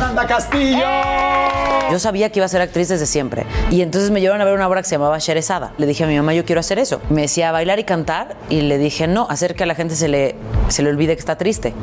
Fernanda Castillo. Yo sabía que iba a ser actriz desde siempre. Y entonces me llevaron a ver una obra que se llamaba Sherezada. Le dije a mi mamá, yo quiero hacer eso. Me decía bailar y cantar. Y le dije, no, hacer que a la gente se le, se le olvide que está triste.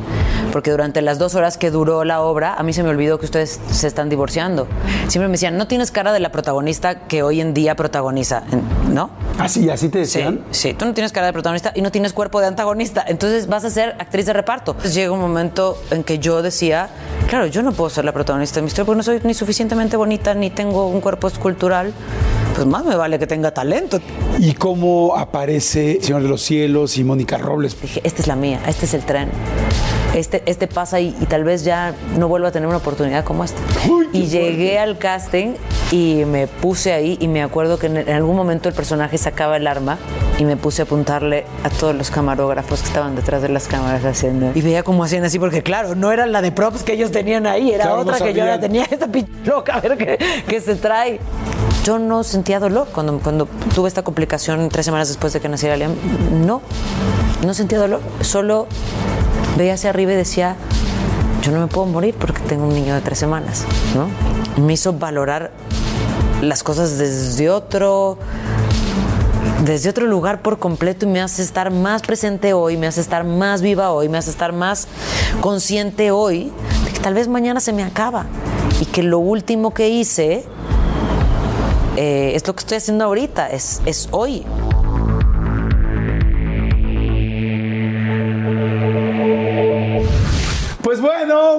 Porque durante las dos horas que duró la obra, a mí se me olvidó que ustedes se están divorciando. Siempre me decían, no tienes cara de la protagonista que hoy en día protagoniza, ¿no? Así, así te Sí, decían. sí, tú no tienes cara de protagonista y no tienes cuerpo de antagonista, entonces vas a ser actriz de reparto. Entonces llega un momento en que yo decía, claro, yo no puedo ser la protagonista de mi historia porque no soy ni suficientemente bonita ni tengo un cuerpo escultural, pues más me vale que tenga talento. ¿Y cómo aparece Señor de los Cielos y Mónica Robles? Dije, esta es la mía, este es el tren. Este, este pasa y, y tal vez ya no vuelva a tener una oportunidad como esta. Uy, y llegué al casting y me puse ahí y me acuerdo que en, en algún momento el personaje sacaba el arma y me puse a apuntarle a todos los camarógrafos que estaban detrás de las cámaras haciendo. Y veía cómo hacían así, porque claro, no era la de props que ellos tenían ahí, era Claro, no otra que yo ya tenía esta pinche loca, a ver qué, qué se trae. Yo no sentía dolor cuando, cuando tuve esta complicación tres semanas después de que naciera Liam. No, no sentía dolor. Solo veía hacia arriba y decía, yo no me puedo morir porque tengo un niño de tres semanas. ¿no? Me hizo valorar las cosas desde otro desde otro lugar por completo y me hace estar más presente hoy, me hace estar más viva hoy, me hace estar más consciente hoy de que tal vez mañana se me acaba y que lo último que hice eh, es lo que estoy haciendo ahorita, es, es hoy.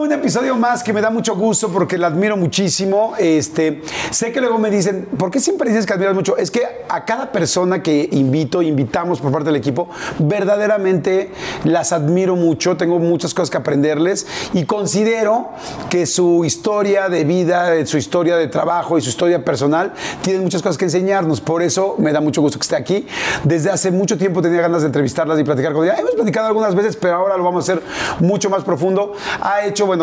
Un episodio más que me da mucho gusto porque la admiro muchísimo. Este, sé que luego me dicen, ¿por qué siempre dices que admiras mucho? Es que a cada persona que invito, invitamos por parte del equipo, verdaderamente las admiro mucho. Tengo muchas cosas que aprenderles y considero que su historia de vida, su historia de trabajo y su historia personal tienen muchas cosas que enseñarnos. Por eso me da mucho gusto que esté aquí. Desde hace mucho tiempo tenía ganas de entrevistarlas y platicar con ella. Hemos platicado algunas veces, pero ahora lo vamos a hacer mucho más profundo. Ha hecho, bueno,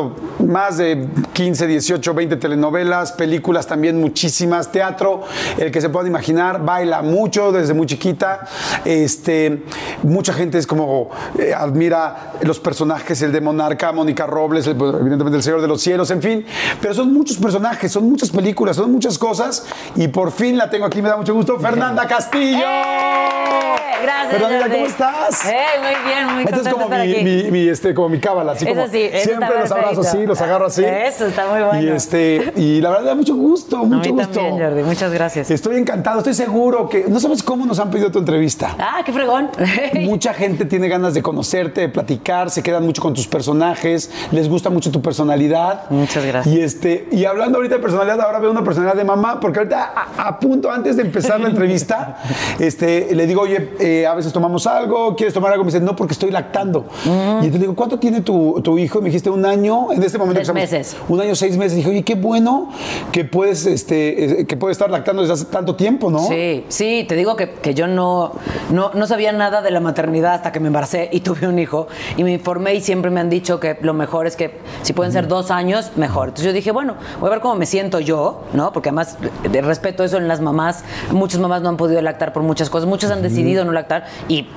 más de 15, 18, 20 telenovelas, películas también muchísimas, teatro, el que se puedan imaginar, baila mucho desde muy chiquita. Este, mucha gente es como eh, admira los personajes, el de Monarca, Mónica Robles, el, evidentemente el Señor de los Cielos, en fin. Pero son muchos personajes, son muchas películas, son muchas cosas y por fin la tengo aquí, me da mucho gusto, Fernanda Castillo. ¡Eh! Gracias, Fernanda. ¿cómo estás? ¡Eh! Muy bien, muy Esta es contenta como estar mi, aquí. mi- mi, este, como mi cábala, así Eso como sí, eso siempre los abrazo así, los agarro así. Eso está muy bueno. Y este, y la verdad da mucho gusto, A mucho mí gusto. también, Jordi, muchas gracias. Estoy encantado, estoy seguro que no sabes cómo nos han pedido tu entrevista. Ah, qué fregón. Mucha gente tiene ganas de conocerte, de platicar, se quedan mucho con tus personajes, les gusta mucho tu personalidad. Muchas gracias. Y este, y hablando ahorita de personalidad, ahora veo una personalidad de mamá, porque ahorita a, a punto antes de empezar la entrevista, este, le digo, oye, eh, a veces tomamos algo, ¿quieres tomar algo? Me dice, no, porque estoy lactando. Y te digo, ¿cuánto tiene tu, tu hijo? Y me dijiste, un año, en este momento. Tres que estamos- meses. Un año, seis meses. dije, oye, qué bueno que puedes, este, eh, que puedes estar lactando desde hace tanto tiempo, ¿no? Sí, sí, te digo que, que yo no, no, no sabía nada de la maternidad hasta que me embaracé y tuve un hijo. Y me informé y siempre me han dicho que lo mejor es que si pueden ser dos años, mejor. Entonces yo dije, bueno, voy a ver cómo me siento yo, ¿no? Porque además de respeto eso en las mamás. Muchas mamás no han podido lactar por muchas cosas. Muchas han decidido no lactar y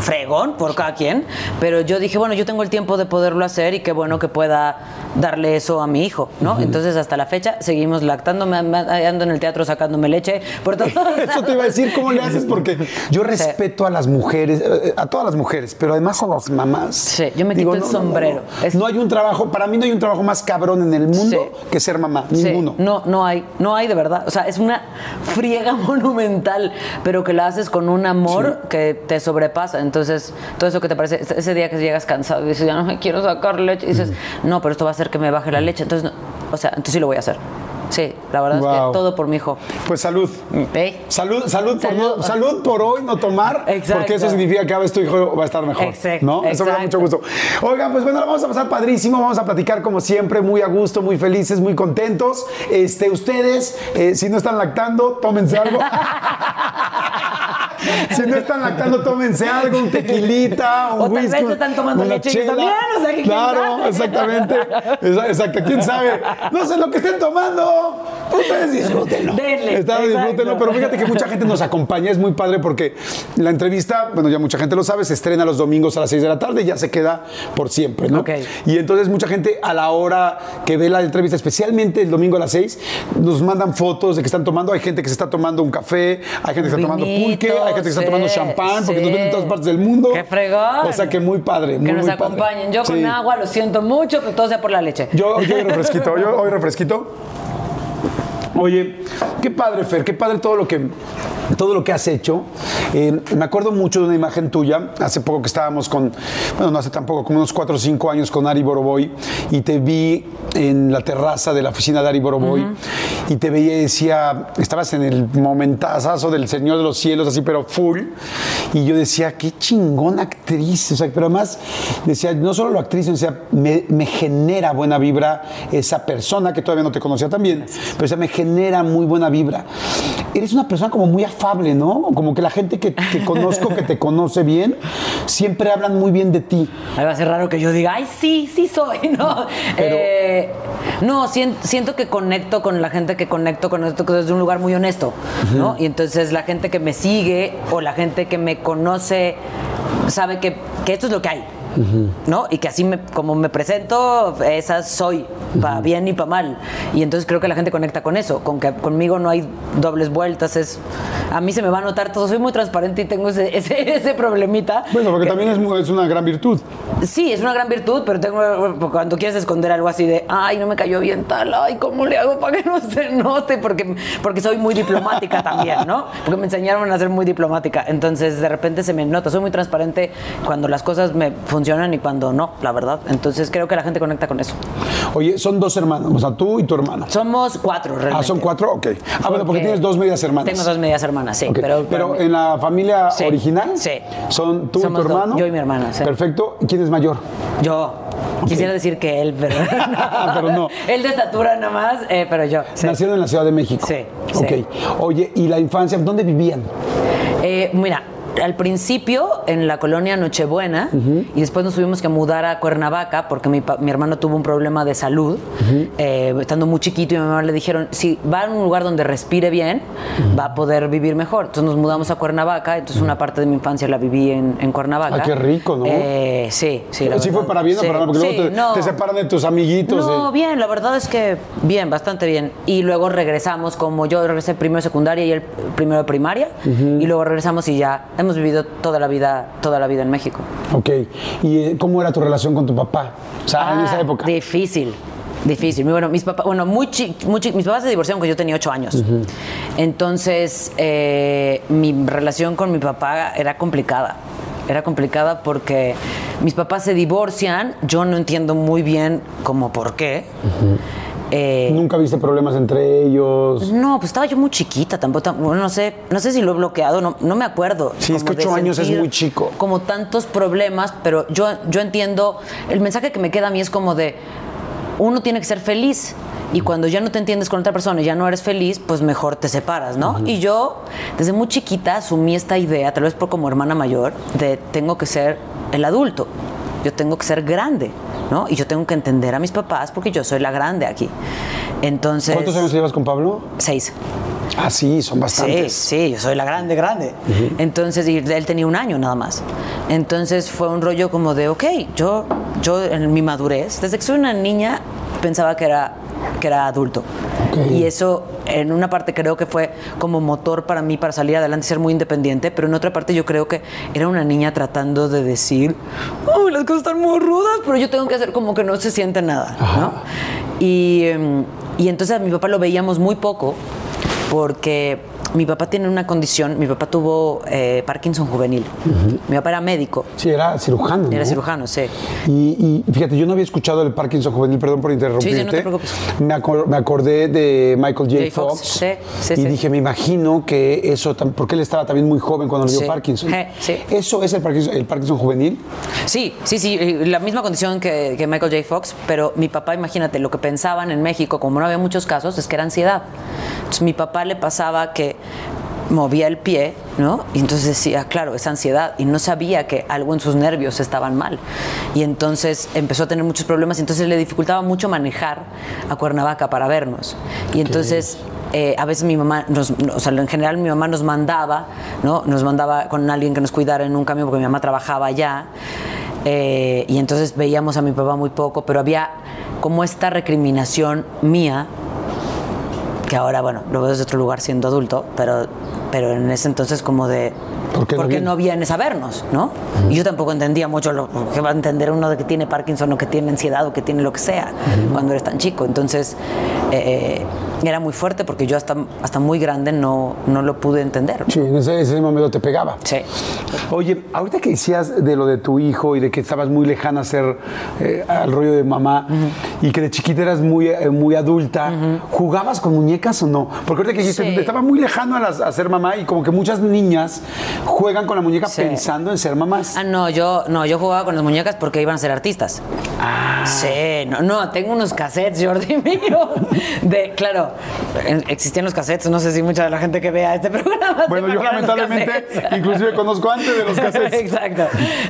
fregón por cada quien. Pero yo dije, bueno, yo tengo el tiempo de poderlo hacer y qué bueno que pueda darle eso a mi hijo, ¿no? Entonces hasta la fecha seguimos lactando. Me, me- ando en el teatro sacándome leche por todo. Eso te iba a decir, ¿cómo le haces? Porque yo respeto a las mujeres, eh, a todas las mujeres, pero además a las mamás. Sí, yo me quito el sombrero. No, Es- No hay un trabajo, para mí no hay un trabajo más cabrón en el mundo Sí. que ser mamá, Sí, ninguno. No, no hay, no hay de verdad. O sea, es una friega monumental, pero que la haces con un amor que te sobrepasa. Entonces, todo eso que te parece, ese- ese día que llegas cansado y dices, ya no me quiero sacar leche, y dices, no, pero esto va a hacer que me baje la leche. Entonces, no, o sea, entonces sí lo voy a hacer. Sí, la verdad es que todo por mi hijo. Pues salud. ¿Eh? Salud, salud, por no- salud por hoy no tomar, Exacto. porque eso significa que cada vez tu hijo va a estar mejor. Exacto, ¿no? Eso me da mucho gusto. Oigan, pues bueno, vamos a pasar padrísimo, vamos a platicar como siempre, muy a gusto, muy felices, muy contentos. Este, ustedes, eh, si no están lactando, tómense algo. si no están lactando, tómense algo, un tequilita, un O tal vez están tomando leche chela. también, o sea, que quién Claro, exactamente. Exa- Exacto, quién sabe. No sé lo que estén tomando, Ustedes disfrútenlo. Denle, Ustedes disfrútenlo, pero fíjate que mucha gente nos acompaña, es muy padre porque la entrevista, bueno, ya mucha gente lo sabe, se estrena los domingos a las 6 de la tarde y ya se queda por siempre, ¿no? Ok. Y entonces mucha gente a la hora que ve la entrevista, especialmente el domingo a las 6, nos mandan fotos de que están tomando, hay gente que se está tomando un café, hay gente que está tomando pulque, hay gente que está sí, tomando champán, porque nos sí. ven en todas partes del mundo. ¡Qué fregón! O sea que muy padre, muy, que nos muy padre. acompañen. Yo con Sí. agua, lo siento mucho, pero todo sea por la leche. Yo, yo hoy refresquito, yo hoy refresquito. Oye, qué padre, Fer, qué padre todo lo que, todo lo que has hecho. Eh, me acuerdo mucho de una imagen tuya, hace poco que estábamos con, bueno, no hace tampoco, como unos 4 o 5 años con Ari Boroboy, y te vi en la terraza de la oficina de Ari Boroboy, y te veía y decía, estabas en el momentazo del Señor de los Cielos, así, pero full, y yo decía, qué chingona actriz, o sea, pero además decía, no solo la actriz, decía, me, me genera buena vibra esa persona que todavía no te conocía tan bien, pero o sea, me genera muy buena vibra. Eres una persona como muy afable, ¿no? Como que la gente que, que conozco, que te conoce bien, siempre hablan muy bien de ti. Ahí va a ser raro que yo diga, ay, sí, sí soy, ¿no? Pero- Eh, no, sien- siento que conecto con la gente que conecto con esto desde un lugar muy honesto, ¿no? Y entonces la gente que me sigue o la gente que me conoce sabe que, que esto es lo que hay. ¿No? Y que así me- como me presento, esa soy, para bien y para mal. Y entonces creo que la gente conecta con eso, con que conmigo no hay dobles vueltas, es a mí se me va a notar todo, soy muy transparente y tengo ese, ese, ese problemita. Bueno, porque que- también es, es una gran virtud. Sí, es una gran virtud, pero tengo cuando quieres esconder algo así de, ay, no me cayó bien tal, ay, ¿cómo le hago para que no se note? Porque, porque soy muy diplomática también, ¿no? Porque me enseñaron a ser muy diplomática. Entonces, de repente se me nota, soy muy transparente cuando las cosas me funcionan y cuando no, la verdad. Entonces, creo que la gente conecta con eso. Oye, son dos hermanos, o sea, tú y tu hermano. Somos cuatro, realmente. Ah, son cuatro, ok. Ah, bueno, porque tienes dos medias hermanas. Tengo dos medias hermanas, sí. Pero, Pero, en la familia Sí, original, sí. son tú Somos y tu dos, hermano. yo y mi hermana, sí. Perfecto. ¿Y quién es mayor? yo quisiera decir que él, pero no. Pero no. Él de estatura nada más, eh, pero yo. sí. Nacieron en la Ciudad de México. Sí, Ok. Oye, ¿y la infancia? ¿Dónde vivían? Eh, mira, al principio en la colonia Nochebuena y después nos tuvimos que mudar a Cuernavaca porque mi, mi hermano tuvo un problema de salud, eh, estando muy chiquito y mi mamá le dijeron, si va a un lugar donde respire bien, va a poder vivir mejor. Entonces nos mudamos a Cuernavaca, entonces una parte de mi infancia la viví en, en Cuernavaca. Ah, qué rico, ¿no? Eh, sí, sí. la ¿Sí fue verdad. para bien o Sí, para mal? Porque sí, luego te, no. te separan de tus amiguitos. No, eh. bien, la verdad es que bien, bastante bien. Y luego regresamos, como yo regresé primero de secundaria y él primero de primaria, y luego regresamos y ya hemos vivido toda la vida, toda la vida en México. Ok. ¿Y eh, cómo era tu relación con tu papá? O sea, en Ah, esa época. Difícil. Difícil. Bueno, mis papás, bueno, muy, chi- muy chi- mis papás se divorciaron cuando yo tenía ocho años. Entonces, eh, mi relación con mi papá era complicada. Era complicada porque mis papás se divorcian, yo no entiendo muy bien cómo por qué. Eh, ¿Nunca viste problemas entre ellos? no, pues estaba yo muy chiquita, tampoco, no sé, no sé si lo he bloqueado, no, no me acuerdo. Sí, es que ocho años es muy chico. Como tantos problemas, pero yo, yo entiendo, el mensaje que me queda a mí es como de, uno tiene que ser feliz. Y cuando ya no te entiendes con otra persona y ya no eres feliz, pues mejor te separas, ¿no? Y yo, desde muy chiquita, asumí esta idea, tal vez por como hermana mayor, de tengo que ser el adulto. Yo tengo que ser grande, ¿no? Y yo tengo que entender a mis papás porque yo soy la grande aquí. Entonces. ¿Cuántos años llevas con Pablo? Seis. Ah, sí, son Sí, bastantes. sí, yo soy la grande, grande. Entonces, y él tenía un año nada más. Entonces fue un rollo como de, ok, yo, yo en mi madurez, desde que soy una niña, pensaba que era, que era adulto. Y eso, en una parte creo que fue como motor para mí para salir adelante y ser muy independiente, pero en otra parte yo creo que era una niña tratando de decir, oh, las cosas están muy rudas, pero yo tengo que hacer como que no se siente nada, ¿no? Y, em, y entonces a mi papá lo veíamos muy poco porque mi papá tiene una condición, mi papá tuvo eh, Parkinson juvenil. Mi papá era médico, Sí, era cirujano. era ¿no? cirujano, sí. Y, y fíjate, yo no había escuchado el Parkinson juvenil, perdón por interrumpirte. Sí, sí, no te preocupes. Me, acor- me acordé de Michael J. J. Fox, sí, sí, y sí. dije, me imagino que eso, porque él estaba también muy joven cuando le dio. Parkinson. Eh, sí. ¿Eso es el Parkinson, el Parkinson juvenil? Sí, sí, sí, la misma condición que, que Michael J. Fox, pero mi papá, imagínate, lo que pensaban en México, como no había muchos casos, es que era ansiedad. Entonces mi papá le pasaba que movía el pie, ¿no? Y entonces decía, claro, es ansiedad. Y no sabía que algo en sus nervios estaban mal. Y entonces empezó a tener muchos problemas. Y entonces le dificultaba mucho manejar a Cuernavaca para vernos. Y entonces. eh, a veces mi mamá, nos- o sea, en general mi mamá nos mandaba, ¿no? Nos mandaba con alguien que nos cuidara en un camión porque mi mamá trabajaba allá. Eh, y entonces veíamos a mi papá muy poco, pero había como esta recriminación mía que ahora, bueno, lo veo desde otro lugar siendo adulto, pero, pero en ese entonces como de... ¿Por qué no porque viene? no vienes a vernos, ¿no? Y yo tampoco entendía mucho lo que va a entender uno de que tiene Parkinson o que tiene ansiedad o que tiene lo que sea cuando eres tan chico. Entonces eh, era muy fuerte porque yo hasta, hasta muy grande no, no lo pude entender. Sí, en ese, ese momento te pegaba. Sí. Oye, ahorita que decías de lo de tu hijo y de que estabas muy lejana a ser eh, al rollo de mamá y que de chiquita eras muy, eh, muy adulta, ¿jugabas con muñecas o no? Porque ahorita que dijiste, Sí. estaba muy lejano a, las- a ser mamá y como que muchas niñas juegan con la muñeca Sí. pensando en ser mamás. Ah, no, yo, no, yo jugaba con las muñecas porque iban a ser artistas. Ah. Sí, no, no, tengo unos cassettes, Jordi mío. De, claro, existían los cassettes, no sé si mucha de la gente que vea este programa. Bueno, yo lamentablemente inclusive conozco antes de los cassettes. Exacto.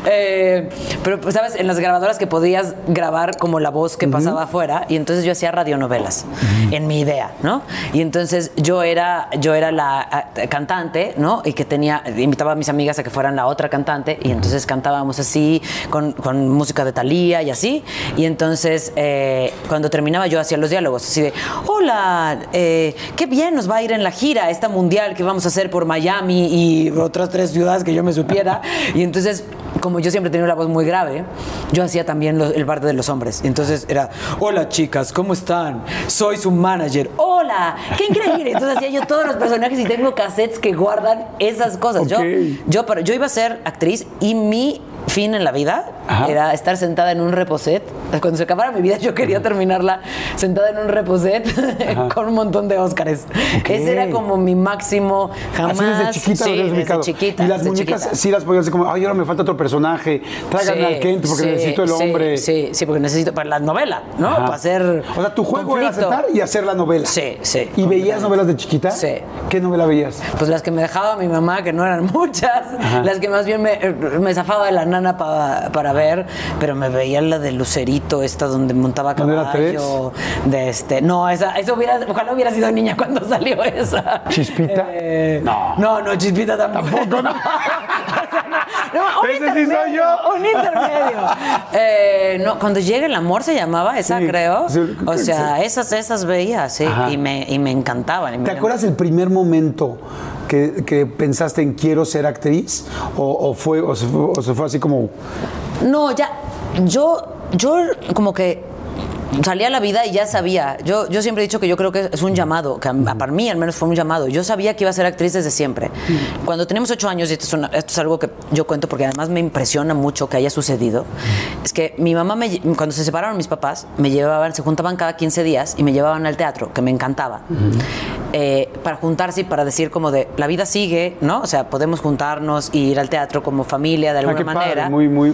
Eh, pero, pues, ¿sabes? En las grabadoras que podías grabar como la voz que pasaba afuera, y entonces yo hacía radionovelas, en mi idea, ¿no? Y entonces yo era, yo era la cantante, ¿no? Y que tenía, invitaba a mis amigas a que fueran la otra cantante, y entonces cantábamos así, con, con música de Thalía y así. Y entonces, eh, cuando terminaba, yo hacía los diálogos, así de, hola, eh, qué bien nos va a ir en la gira, esta mundial que vamos a hacer por Miami y otras tres ciudades que yo me supiera. Y entonces, como yo siempre tenía la voz muy grave, yo hacía también el parte de los hombres. Y entonces era, hola chicas, ¿cómo están? Soy su manager. Hola, qué increíble. Entonces hacía yo todos los personajes y tengo cassettes que guardan esas cosas. Yo, yo, pero yo iba a ser actriz y mi fin en la vida Ajá. era estar sentada en un reposet. Cuando se acabara mi vida, yo quería terminarla sentada en un reposet con un montón de Óscares. Ok. Ese era como mi máximo jamás. Así desde chiquita sí, lo desde chiquita. Y las muñecas chiquita. sí las podías hacer como, ay, ahora me falta otro personaje, tráiganme Sí, al Kent porque sí, necesito el hombre. Sí, sí, porque necesito para la novela, ¿no? Ajá. Para hacer. O sea, tu juego era conflicto. aceptar y hacer la novela. Sí, sí, ¿Y veías novelas de chiquita? Sí. ¿Qué novela veías? Pues las que me dejaba mi mamá, que no eran muchas, las que más bien me, me zafaba de la nana pa- para ver, pero me veía la de Lucerito, esta donde montaba ¿Dónde era caballo, de este, no, esa, eso hubiera, ojalá hubiera sido niña cuando salió esa. ¿Chispita? Eh, No. No, no, Chispita tampoco. Tampoco, no. No, un Ese sí soy intermedio, yo. Un intermedio. Eh, no, cuando llega el amor se llamaba esa, Sí, creo. sí, o sea, esas, esas veía, sí. Y me, y me encantaban. y me ¿Te acuerdas el primer momento que, que pensaste en quiero ser actriz? ¿O, o fue, o, se fue, o se fue así como... No, ya, yo, yo como que salí a la vida y ya sabía. Yo, yo siempre he dicho que yo creo que es un llamado, que a- para mí al menos fue un llamado. Yo sabía que iba a ser actriz desde siempre. Cuando teníamos ocho años, y esto es, una- esto es algo que yo cuento porque además me impresiona mucho que haya sucedido, es que mi mamá, me cuando se separaron mis papás, me llevaban, se juntaban cada 15 días y me llevaban al teatro, que me encantaba, eh, para juntarse y para decir como de, la vida sigue, ¿no? O sea, podemos juntarnos y ir al teatro como familia de Ah, alguna padre, manera. muy, muy...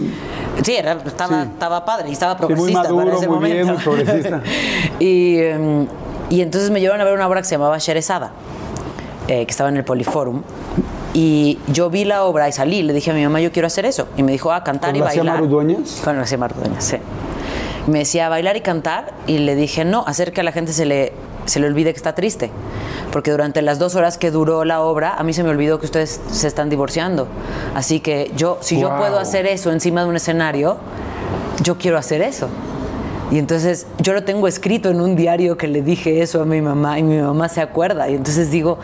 Sí, era- estaba, Sí. estaba padre y estaba muy progresista maduro, para ese muy bien, momento. muy progresista. y, em, y entonces me llevaron a ver una obra que se llamaba Sherezada, eh, que estaba en el Poliforum. Y yo vi la obra y salí, le dije a mi mamá, yo quiero hacer eso. Y me dijo, ah, cantar ¿Con y bailar. Maru Dueñas? Con Gracia Maru Dueñas, sí. Me decía, bailar y cantar. Y le dije, no, hacer que a la gente se le, se le olvide que está triste. Porque durante las dos horas que duró la obra, a mí se me olvidó que ustedes se están divorciando. Así que yo, si yo puedo hacer eso encima de un escenario, yo quiero hacer eso. Y entonces yo lo tengo escrito en un diario que le dije eso a mi mamá y mi mamá se acuerda. Y entonces digo,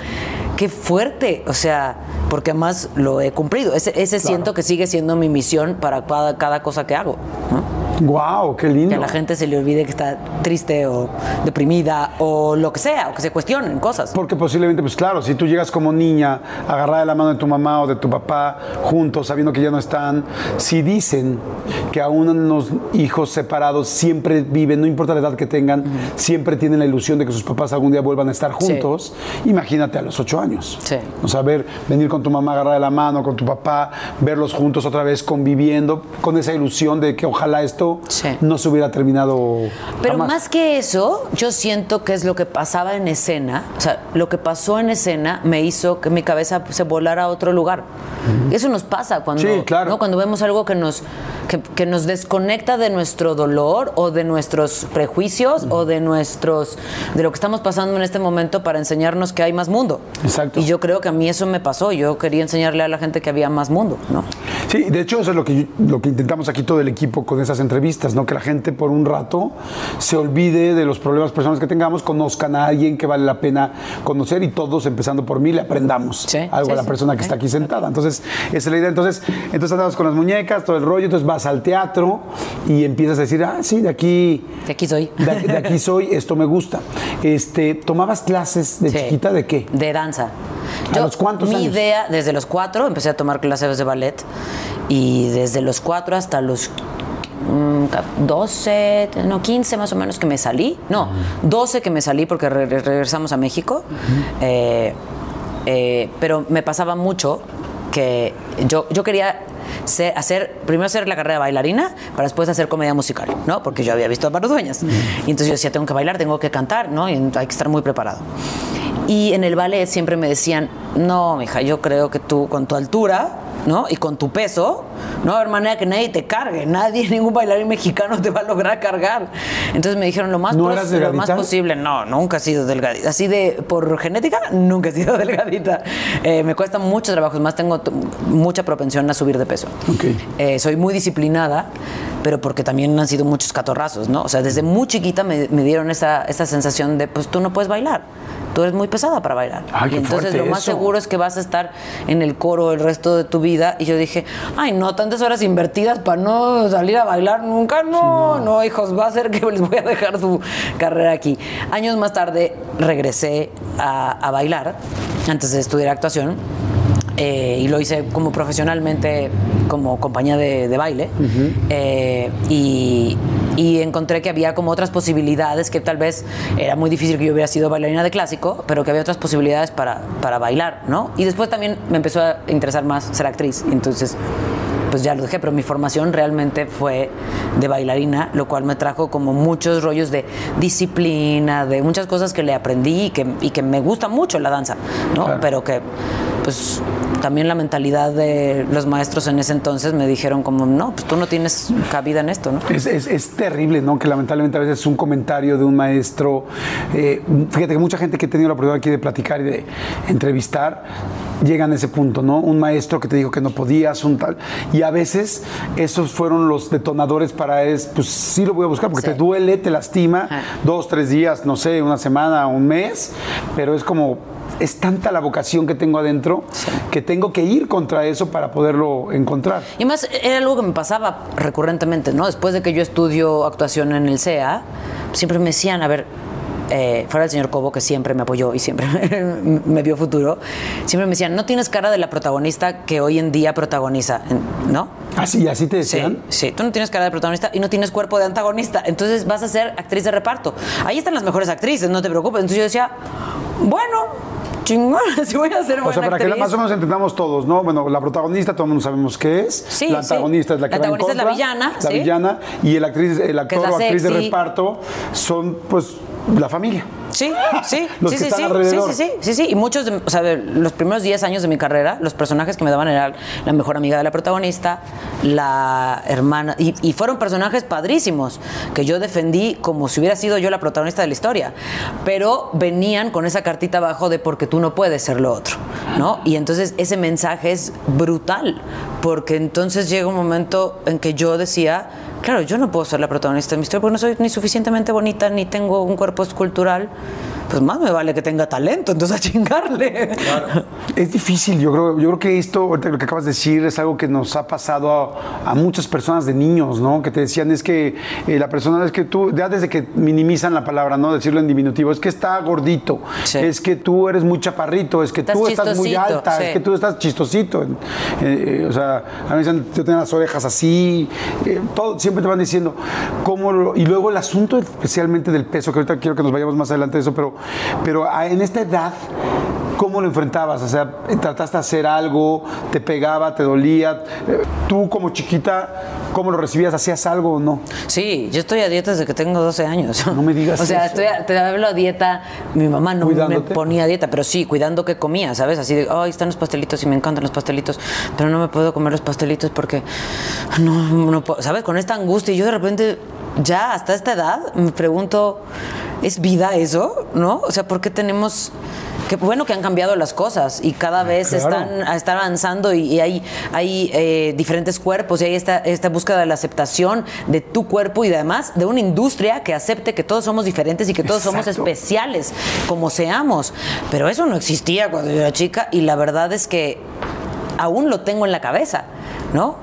qué fuerte, o sea, porque además lo he cumplido. Ese, ese siento que sigue siendo mi misión para cada, cada cosa que hago. ¿no? ¡Wow! ¡Qué lindo! Que a la gente se le olvide que está triste o deprimida o lo que sea, o que se cuestionen cosas. Porque posiblemente, pues claro, si tú llegas como niña, agarrada de la mano de tu mamá o de tu papá, juntos, sabiendo que ya no están, si dicen que aún unos hijos separados siempre viven, no importa la edad que tengan, siempre tienen la ilusión de que sus papás algún día vuelvan a estar Sí. juntos, imagínate a los ocho años. Sí. O sea, ver, venir con tu mamá agarrada de la mano, con tu papá, verlos juntos otra vez conviviendo, con esa ilusión de que ojalá esto terminado, Sí. no se hubiera terminado. Pero jamás. más que eso, yo siento que es lo que pasaba en escena, o sea, lo que pasó en escena me hizo que mi cabeza se volara a otro lugar. Eso nos pasa cuando, Sí, claro. ¿no? cuando vemos algo que nos, que, que nos desconecta de nuestro dolor o de nuestros prejuicios o de nuestros de lo que estamos pasando en este momento para enseñarnos que hay más mundo. Exacto. Y yo creo que a mí eso me pasó. Yo quería enseñarle a la gente que había más mundo, ¿no? Sí, de hecho eso es lo que, lo que intentamos aquí todo el equipo con esas entrevistas, ¿no? Que la gente por un rato se olvide de los problemas personales que tengamos, conozcan a alguien que vale la pena conocer y todos, empezando por mí, le aprendamos Sí, algo sí, a la sí. persona que está aquí sentada. Entonces, esa es la idea. Entonces, entonces andabas con las muñecas, todo el rollo, entonces vas al teatro y empiezas a decir, ah, sí, de aquí... De aquí soy. De, de aquí soy, esto me gusta. Este, ¿Tomabas clases de chiquita de qué? De danza. ¿A los cuántos mi años? idea, desde los cuatro, empecé a tomar clases de ballet. Y desde los cuatro hasta los 12, no, 15 más o menos que me salí. No, 12 que me salí porque re- re- regresamos a México. Eh, eh, pero me pasaba mucho que yo, yo quería hacer, primero hacer la carrera de bailarina para después hacer comedia musical, ¿no? Porque yo había visto a Paro. Y entonces yo decía, tengo que bailar, tengo que cantar, ¿no? Y hay que estar muy preparado. Y en el ballet siempre me decían, no, mija, yo creo que tú con tu altura, ¿no? Y con tu peso, no va a haber manera que nadie te cargue. Nadie, ningún bailarín mexicano te va a lograr cargar. Entonces me dijeron, lo más, ¿No eras lo más posible. No, nunca he sido delgadita. Así de, por genética, nunca he sido delgadita. Eh, me cuesta mucho trabajo. Es más, tengo mucha propensión a subir de peso. Eh, soy muy disciplinada, pero porque también han sido muchos catorrazos, ¿no? O sea, desde muy chiquita me, me dieron esa, esa sensación de, pues tú no puedes bailar, tú eres muy pesada para bailar. Y entonces lo más eso. seguro es que vas a estar en el coro el resto de tu vida. Y yo dije, ay, no, tantas horas invertidas para no salir a bailar nunca. No, no, hijos, va a ser que les voy a dejar su carrera aquí. Años más tarde regresé a, a bailar, antes de estudiar actuación. Eh, y lo hice como profesionalmente, como compañía de, de baile. Eh, y, y encontré que había como otras posibilidades, que tal vez era muy difícil que yo hubiera sido bailarina de clásico, pero que había otras posibilidades para, para bailar, ¿no? Y después también me empezó a interesar más ser actriz. Entonces, pues ya lo dejé, pero mi formación realmente fue de bailarina, lo cual me trajo como muchos rollos de disciplina, de muchas cosas que le aprendí y que, y que me gusta mucho la danza, ¿no? Claro. Pero que, pues, también la mentalidad de los maestros en ese entonces me dijeron como, no, pues tú no tienes cabida en esto, ¿no? Es, es- terrible, ¿no? Que lamentablemente a veces un comentario de un maestro. eh, fíjate que mucha gente que he tenido la oportunidad aquí de platicar y de entrevistar llegan a ese punto, ¿no? Un maestro que te dijo que no podías, un tal. Y a veces esos fueron los detonadores para es, pues sí lo voy a buscar porque Sí. te duele, te lastima, Ajá. dos, tres días, no sé, una semana, un mes, pero es como. Es tanta la vocación que tengo adentro que tengo que ir contra eso para poderlo encontrar. Y más era algo que me pasaba recurrentemente, ¿no? Después de que yo estudio actuación en el CEA, siempre me decían, a ver, eh, fuera el señor Cobo, que siempre me apoyó y siempre me vio futuro, siempre me decían, no tienes cara de la protagonista que hoy en día protagoniza, ¿no? Así, así te Sí, decían. sí, tú no tienes cara de protagonista y no tienes cuerpo de antagonista, entonces vas a ser actriz de reparto. Ahí están las mejores actrices, no te preocupes. Entonces yo decía, bueno, chingón, si voy a ser buena O sea, para que actriz. más o menos entendamos todos, ¿no? Bueno, la protagonista, todo el mundo sabemos qué es. Sí, la sí. antagonista es la que La va en antagonista es la contra, villana, La sí. villana. Y el, actriz, el Que actor o actriz de reparto son, pues, la familia. Sí, sí, Los sí, que sí, están sí, alrededor. sí, sí, sí, sí, sí. Y muchos, de- o sea, de los primeros 10 años de mi carrera, los personajes que me daban eran la mejor amiga de la protagonista, la hermana, y, y fueron personajes padrísimos que yo defendí como si hubiera sido yo la protagonista de la historia, pero venían con esa cartita abajo de porque tú no puedes ser lo otro, ¿no? Y entonces ese mensaje es brutal, porque entonces llega un momento en que yo decía, Claro, yo no puedo ser la protagonista de mi historia porque no soy ni suficientemente bonita ni tengo un cuerpo escultural. Pues más me vale que tenga talento, entonces a chingarle. Es difícil, yo creo, yo creo que esto, ahorita lo que acabas de decir, es algo que nos ha pasado a, a muchas personas de niños, ¿no? Que te decían, es que eh, la persona, es que tú, ya desde que minimizan la palabra, ¿no? Decirlo en diminutivo, es que está gordito, Sí. es que tú eres muy chaparrito, es que Estás tú estás muy alta, sí. es que tú estás chistosito. Eh, eh, o sea, a mí me dicen, yo tengo las orejas así, eh, todo, siempre te van diciendo cómo lo- y luego el asunto especialmente del peso, que ahorita quiero que nos vayamos más adelante de eso, pero, pero a- en esta edad ¿cómo lo enfrentabas? O sea, trataste de hacer algo, te pegaba, te dolía. Tú como chiquita, ¿cómo lo recibías? ¿Hacías algo o no? Sí, yo estoy a dieta desde que tengo 12 años. No me digas O sea, eso. estoy a- te hablo a dieta. Mi mamá no me ponía a dieta, pero sí, cuidando que comía, ¿sabes? Así de, ay, están los pastelitos y me encantan los pastelitos, pero no me puedo comer los pastelitos porque no, no puedo, ¿sabes? Con esta angustia. Y yo de repente, ya hasta esta edad, me pregunto, ¿es vida eso? ¿No? O sea, ¿por qué tenemos.? Que bueno que han cambiado las cosas y cada vez Claro. están están avanzando y, y hay, hay eh, diferentes cuerpos y hay esta, esta búsqueda de la aceptación de tu cuerpo y además de una industria que acepte que todos somos diferentes y que todos somos especiales, como seamos. Pero eso no existía cuando yo era chica y la verdad es que aún lo tengo en la cabeza, ¿no?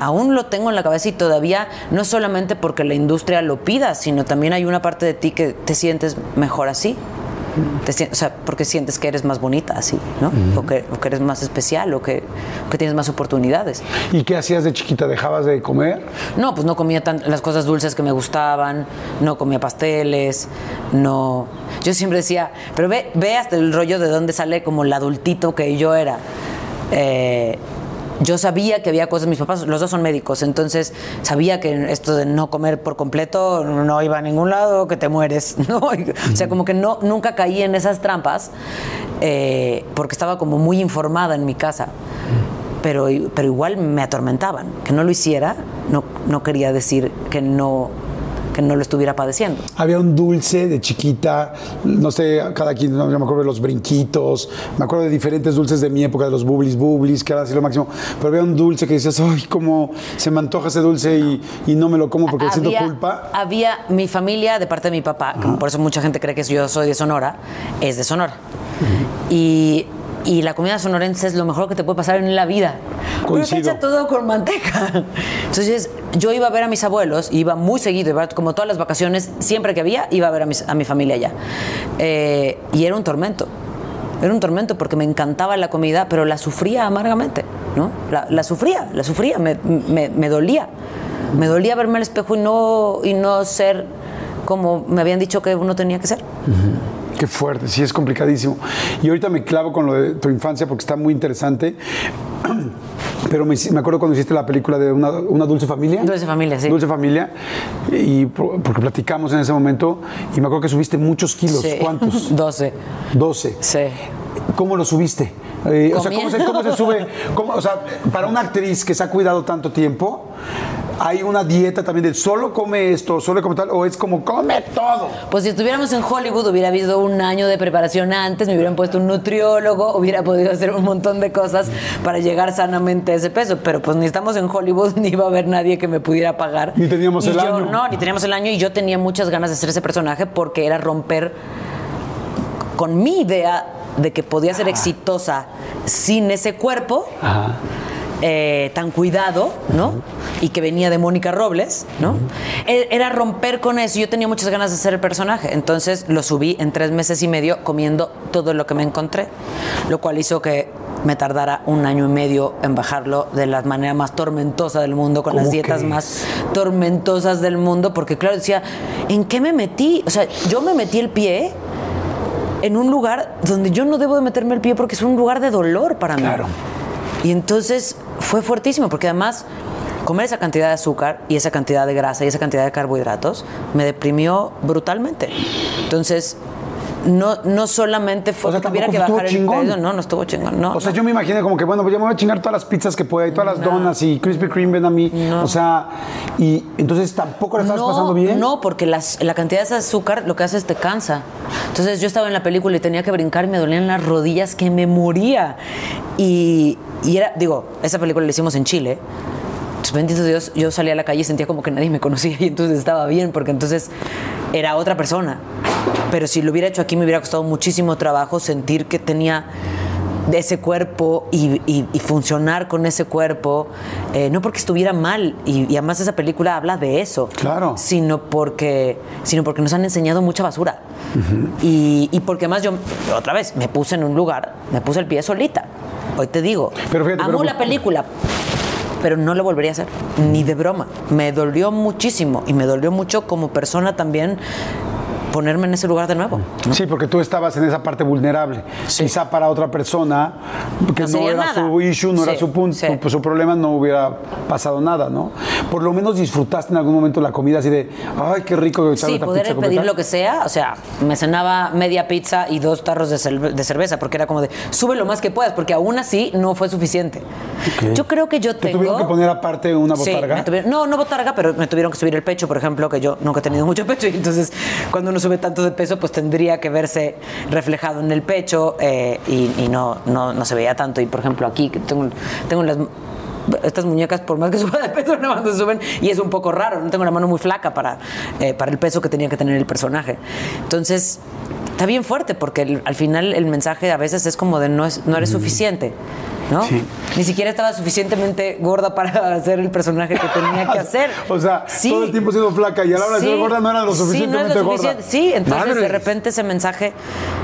Aún lo tengo en la cabeza y todavía no solamente porque la industria lo pida, sino también hay una parte de ti que te sientes mejor así. Te o sea, porque sientes que eres más bonita así, ¿no? o, que, o que eres más especial o que, o que tienes más oportunidades. ¿Y qué hacías de chiquita? ¿Dejabas de comer? No, pues no comía tan, las cosas dulces que me gustaban, no comía pasteles, no. Yo siempre decía, pero ve, ve hasta el rollo de dónde sale como el adultito que yo era. Eh, yo sabía que había cosas, mis papás, los dos son médicos, entonces sabía que esto de no comer por completo no iba a ningún lado, que te mueres, ¿no? O sea, como que no, nunca caí en esas trampas eh, porque estaba como muy informada en mi casa pero, pero igual me atormentaban. Que no lo hiciera no, no quería decir que no, que no lo estuviera padeciendo. Había un dulce de chiquita, no sé, cada quien, no, yo me acuerdo de los brinquitos, me acuerdo de diferentes dulces de mi época, de los bublis bublis, que era así lo máximo, pero había un dulce que decías, ay, cómo se me antoja ese dulce y, y no me lo como porque siento culpa. Había mi familia, de parte de mi papá, por eso mucha gente cree que yo soy de Sonora, es de Sonora. Y, y la comida sonorense es lo mejor que te puede pasar en la vida. Porque te Coincido. echa todo con manteca. Entonces, yo iba a ver a mis abuelos, iba muy seguido, como todas las vacaciones, siempre que había, iba a ver a, mis- a mi familia allá. Eh, y era un tormento. Era un tormento porque me encantaba la comida, pero la sufría amargamente, ¿no? La, la sufría, la sufría, me, me- me dolía. Me dolía verme al espejo y no, y no ser como me habían dicho que uno tenía que ser. Qué fuerte, sí, es complicadísimo. Y ahorita me clavo con lo de tu infancia porque está muy interesante. Pero me, me acuerdo cuando hiciste la película de una, Una Dulce Familia. Dulce Familia, sí. Dulce Familia. Y por- porque platicamos en ese momento y me acuerdo que subiste muchos kilos. Sí. ¿Cuántos? 12. 12. Sí. ¿Cómo lo subiste? Eh, o sea, ¿cómo se, Comiendo. cómo se sube? ¿Cómo- o sea, para una actriz que se ha cuidado tanto tiempo, ¿hay una dieta también de solo come esto, solo come tal? ¿O es como come todo? Pues si estuviéramos en Hollywood hubiera habido un año de preparación antes, me hubieran puesto un nutriólogo, hubiera podido hacer un montón de cosas para llegar sanamente a ese peso, pero pues ni estamos en Hollywood, ni iba a haber nadie que me pudiera pagar. Ni teníamos Y el yo- año. No, ni teníamos el año y yo tenía muchas ganas de hacer ese personaje porque era romper con mi idea de que podía ser exitosa sin ese cuerpo Ajá. Eh, tan cuidado, ¿no? Y que venía de Mónica Robles, ¿no? Era romper con eso. Yo tenía muchas ganas de ser el personaje. Entonces lo subí en tres meses y medio comiendo todo lo que me encontré, lo cual hizo que me tardara un año y medio en bajarlo de la manera más tormentosa del mundo, con las ¿Cómo dietas más tormentosas del mundo, porque claro, decía, ¿en qué me metí? O sea, yo me metí el pie en un lugar donde yo no debo de meterme el pie porque es un lugar de dolor para mí. Claro. Y entonces fue fuertísimo, porque además comer esa cantidad de azúcar y esa cantidad de grasa y esa cantidad de carbohidratos me deprimió brutalmente. Entonces, no, no solamente fue O sea, que tuviera que bajar el peso, no, no estuvo chingón, no. O sea, no. yo me imaginé como que, bueno, pues ya me voy a chingar todas las pizzas que pueda y todas las donas y Krispy Kreme ven a mí. O sea, y entonces tampoco la estabas no, pasando bien. No, porque las- la cantidad de ese azúcar lo que hace es te cansa. Entonces yo estaba en la película y tenía que brincar y me dolían las rodillas que me moría. Y, y era, digo, esa película la hicimos en Chile. Entonces, bendito Dios, yo salía a la calle y sentía como que nadie me conocía y entonces estaba bien, porque entonces era otra persona. Pero si lo hubiera hecho aquí me hubiera costado muchísimo trabajo sentir que tenía de ese cuerpo y, y- y funcionar con ese cuerpo, eh, no porque estuviera mal, y, y además esa película habla de eso, Claro. sino porque, sino porque nos han enseñado mucha basura. y, y porque además yo, otra vez, me puse en un lugar, me puse el pie solita. Hoy te digo, Pero fíjate, amo pero- la película, pero no lo volvería a hacer, ni de broma. Me dolió muchísimo y me dolió mucho como persona también ponerme en ese lugar de nuevo. Sí, porque tú estabas en esa parte vulnerable. Quizá para otra persona, que No no, era nada. su issue, no era Sí, su punto, sí. pues, su problema, no hubiera pasado nada, ¿no? Por lo menos disfrutaste en algún momento la comida así de, ay, qué rico que Sí, poder pedir lo que sea, o sea, me cenaba media pizza y dos tarros de, cel- de cerveza, porque era como de, sube lo más que puedas, porque aún así no fue suficiente. Ok. Yo creo que yo ¿Te tengo... tuvieron que poner aparte una Sí, botarga? tuvieron- no, no botarga, pero me tuvieron que subir el pecho, por ejemplo, que yo nunca he tenido mucho pecho, y entonces cuando uno sube tanto de peso, pues tendría que verse reflejado en el pecho eh, y, no, no, no se veía tanto. Y por ejemplo, aquí tengo, tengo las estas muñecas, por más que suba de peso, nada más se suben y es un poco raro. No tengo la mano muy flaca para, eh, para el peso que tenía que tener el personaje. Entonces, está bien fuerte porque el- al final el mensaje a veces es como de no, es, no eres suficiente. ¿no? Sí. Ni siquiera estaba suficientemente gorda para hacer el personaje que tenía que hacer. O sea, Sí. todo el tiempo siendo flaca y a la hora de ser gorda no era lo Sí, no es suficientemente lo gorda. Sí, entonces de repente ese mensaje,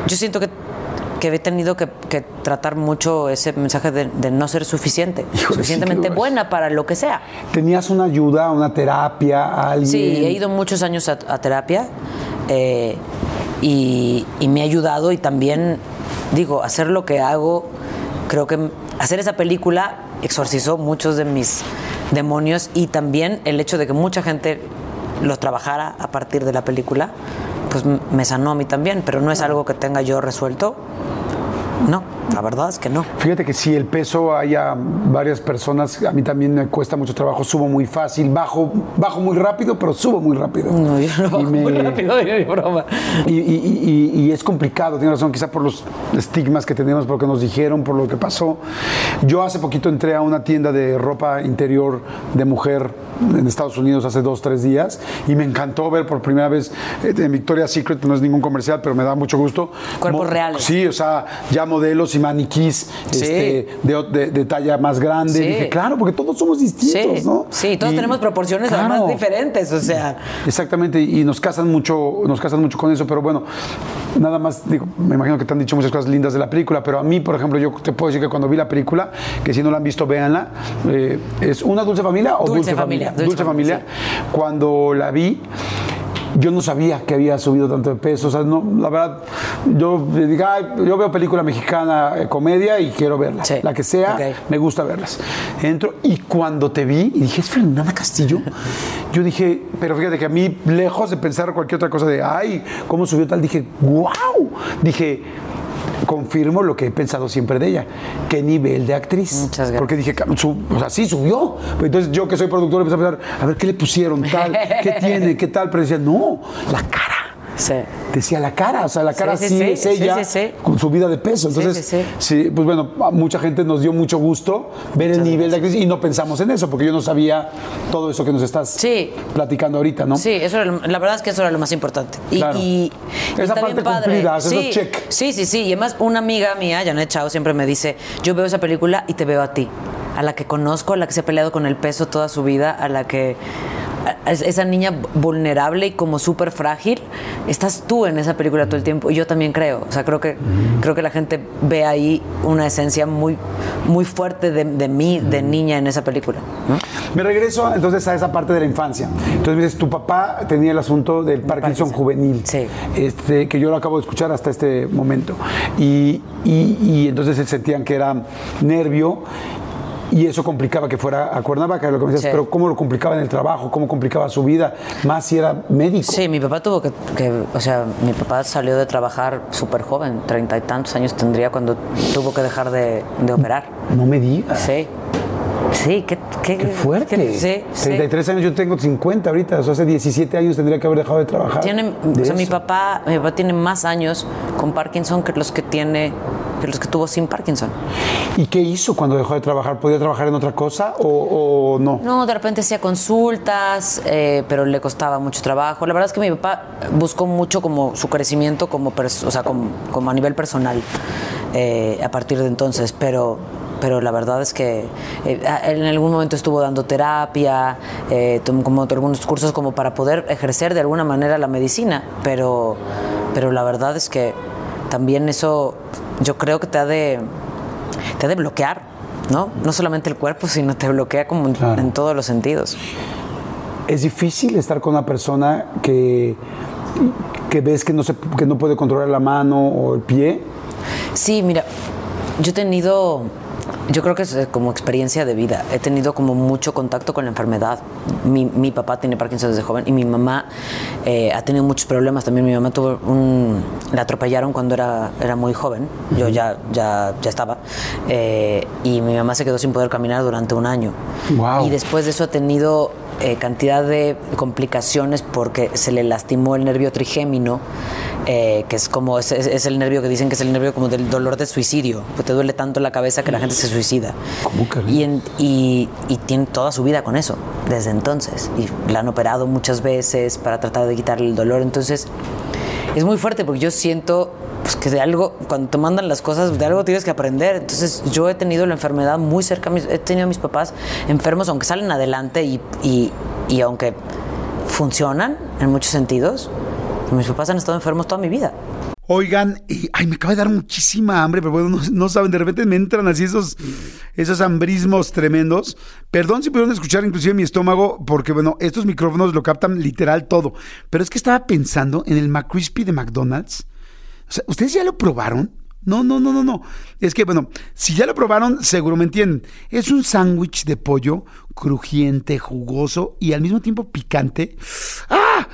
yo siento que, que he tenido que, que tratar mucho ese mensaje de, de no ser suficiente, Híjole, suficientemente buena para lo que sea. ¿Tenías una ayuda, una terapia, alguien? Sí, he ido muchos años a, a terapia eh, y, y me ha ayudado y también, digo, hacer lo que hago, creo que hacer esa película exorcizó muchos de mis demonios y también el hecho de que mucha gente los trabajara a partir de la película, pues me sanó a mí también, pero no es algo que tenga yo resuelto. No, la verdad es que no. Fíjate que si el peso haya varias personas, a mí también me cuesta mucho trabajo, subo muy fácil, bajo, bajo muy rápido, pero subo muy rápido. No, yo no bajo me- muy rápido, ni broma. Y, y- y- y- y es complicado, tienes razón, quizá por los estigmas que tenemos, por lo que nos dijeron, por lo que pasó. Yo hace poquito entré a una tienda de ropa interior de mujer en Estados Unidos hace dos, tres días y me encantó ver por primera vez eh, en Victoria's Secret, no es ningún comercial, pero me da mucho gusto. Cuerpos Mo- reales. Sí, o sea, ya modelos y maniquís Sí. este, de, de- de talla más grande. Sí. Dije, claro, porque todos somos distintos, Sí, ¿no? sí, todos Y- tenemos proporciones claro. además diferentes, o sea. Exactamente, y nos casan mucho, nos casan mucho con eso, pero bueno, nada más, digo, me imagino que te han dicho muchas cosas lindas de la película, pero a mí, por ejemplo, yo te puedo decir que cuando vi la película, que si no la han visto, véanla, eh, ¿es una dulce familia o Dulce dulce, Familia, familia? Dulce familia. Cuando la vi, yo no sabía que había subido tanto de peso, o sea, no, la verdad, yo dije, "Ay, yo veo película mexicana, eh, comedia y quiero verla, Sí. la que sea, Ok. me gusta verlas. Entro y cuando te vi y dije, ¿es Fernanda Castillo? Yo dije, pero fíjate que a mí, lejos de pensar cualquier otra cosa de, ay, ¿cómo subió tal? Dije, wow. Dije, confirmo lo que he pensado siempre de ella. ¿Qué nivel de actriz? Muchas gracias. Porque dije, "Cabrón, su- o sea, sí subió. Pero entonces yo que soy productor empecé a pensar, a ver, ¿qué le pusieron tal? ¿Qué tiene? ¿Qué tal? Pero decía, no, la cara Sí. decía la cara, o sea, la cara Sí, sí, sí, es ella sí, sí, sí. con su vida de peso. Entonces, sí, pues bueno, mucha gente nos dio mucho gusto ver el nivel de actriz y no pensamos en eso, porque yo no sabía todo eso que nos estás platicando ahorita, ¿no? Sí, eso era lo- la verdad es que eso era lo más importante. Y, Claro. y- y Esa está parte bien padre. cumplida, eso sí, check. sí, sí, sí. Y además una amiga mía, Janet Chao, siempre me dice, yo veo esa película y te veo a ti. A la que conozco, a la que se ha peleado con el peso toda su vida, a la que... a- esa niña vulnerable y como súper frágil, estás tú en esa película todo el tiempo. Y yo también creo. O sea, creo que, creo que la gente ve ahí una esencia muy, muy fuerte de, de mí, de niña en esa película. ¿no? Me regreso entonces a esa parte de la infancia. Entonces me dices, tu papá tenía el asunto del Parkinson, Parkinson. juvenil, Sí. este, que yo lo acabo de escuchar hasta este momento. Y, y- y entonces sentían que era nervio. Y eso complicaba que fuera a Cuernavaca, lo que me decías, Sí. pero ¿cómo lo complicaba en el trabajo? ¿Cómo complicaba su vida? Más si era médico. Sí, mi papá tuvo que, que- o sea, mi papá salió de trabajar súper joven, treinta y tantos años tendría cuando tuvo que dejar de, de operar. No me digas. Sí. Sí, qué, qué, Qué fuerte. qué- sí, sí. 33 años, yo tengo 50 ahorita. O sea, hace 17 años tendría que haber dejado de trabajar. Tiene, de o sea, mi papá, mi papá tiene más años con Parkinson que los que tiene, que los que tuvo sin Parkinson. ¿Y qué hizo cuando dejó de trabajar? ¿Podía trabajar en otra cosa o, o no? No, de repente hacía consultas, eh, pero le costaba mucho trabajo. La verdad es que mi papá buscó mucho como su crecimiento como, o sea, como, como a nivel personal eh, a partir de entonces, pero pero la verdad es que eh, en algún momento estuvo dando terapia, eh, tomó como algunos cursos como para poder ejercer de alguna manera la medicina, pero, pero la verdad es que también eso yo creo que te ha de, te ha de bloquear, ¿no? No solamente el cuerpo, sino te bloquea como en, todos los sentidos. Es difícil estar con una persona que, que ves que no, se, que no puede controlar la mano o el pie? Sí, mira, yo he tenido yo creo que es eh, como experiencia de vida. He tenido como mucho contacto con la enfermedad. Mi, mi papá tiene Parkinson desde joven y mi mamá eh, ha tenido muchos problemas. También mi mamá tuvo un... La atropellaron cuando era, era muy joven. Yo ya, ya, ya estaba. Eh, y mi mamá se quedó sin poder caminar durante un año. Wow. Y después de eso ha tenido eh, cantidad de complicaciones porque se le lastimó el nervio trigémino, eh, que es como es, es- es el nervio que dicen que es el nervio como del dolor de suicidio, que te duele tanto la cabeza que la gente se suicida. ¿Cómo que? Y, en- y, y tiene toda su vida con eso, desde entonces. Y la han operado muchas veces para tratar de quitarle el dolor. Entonces, es muy fuerte porque yo siento pues, que de algo, cuando te mandan las cosas, de algo tienes que aprender. Entonces, yo he tenido la enfermedad muy cerca, he tenido a mis papás enfermos, aunque salen adelante y, y, y aunque funcionan en muchos sentidos, mis papás han estado enfermos toda mi vida. Oigan, y, ay, me acaba de dar muchísima hambre, pero bueno, no, no saben, de repente me entran así esos, esos hambrismos tremendos. Perdón si pudieron escuchar inclusive mi estómago, porque bueno, estos micrófonos lo captan literal todo. Pero es que estaba pensando en el McCrispy de McDonald's. O sea, ¿ustedes ya lo probaron? No, no, no, no, no. Es que, bueno, si ya lo probaron, seguro me entienden. Es un sándwich de pollo crujiente, jugoso y al mismo tiempo picante. ¡Ah!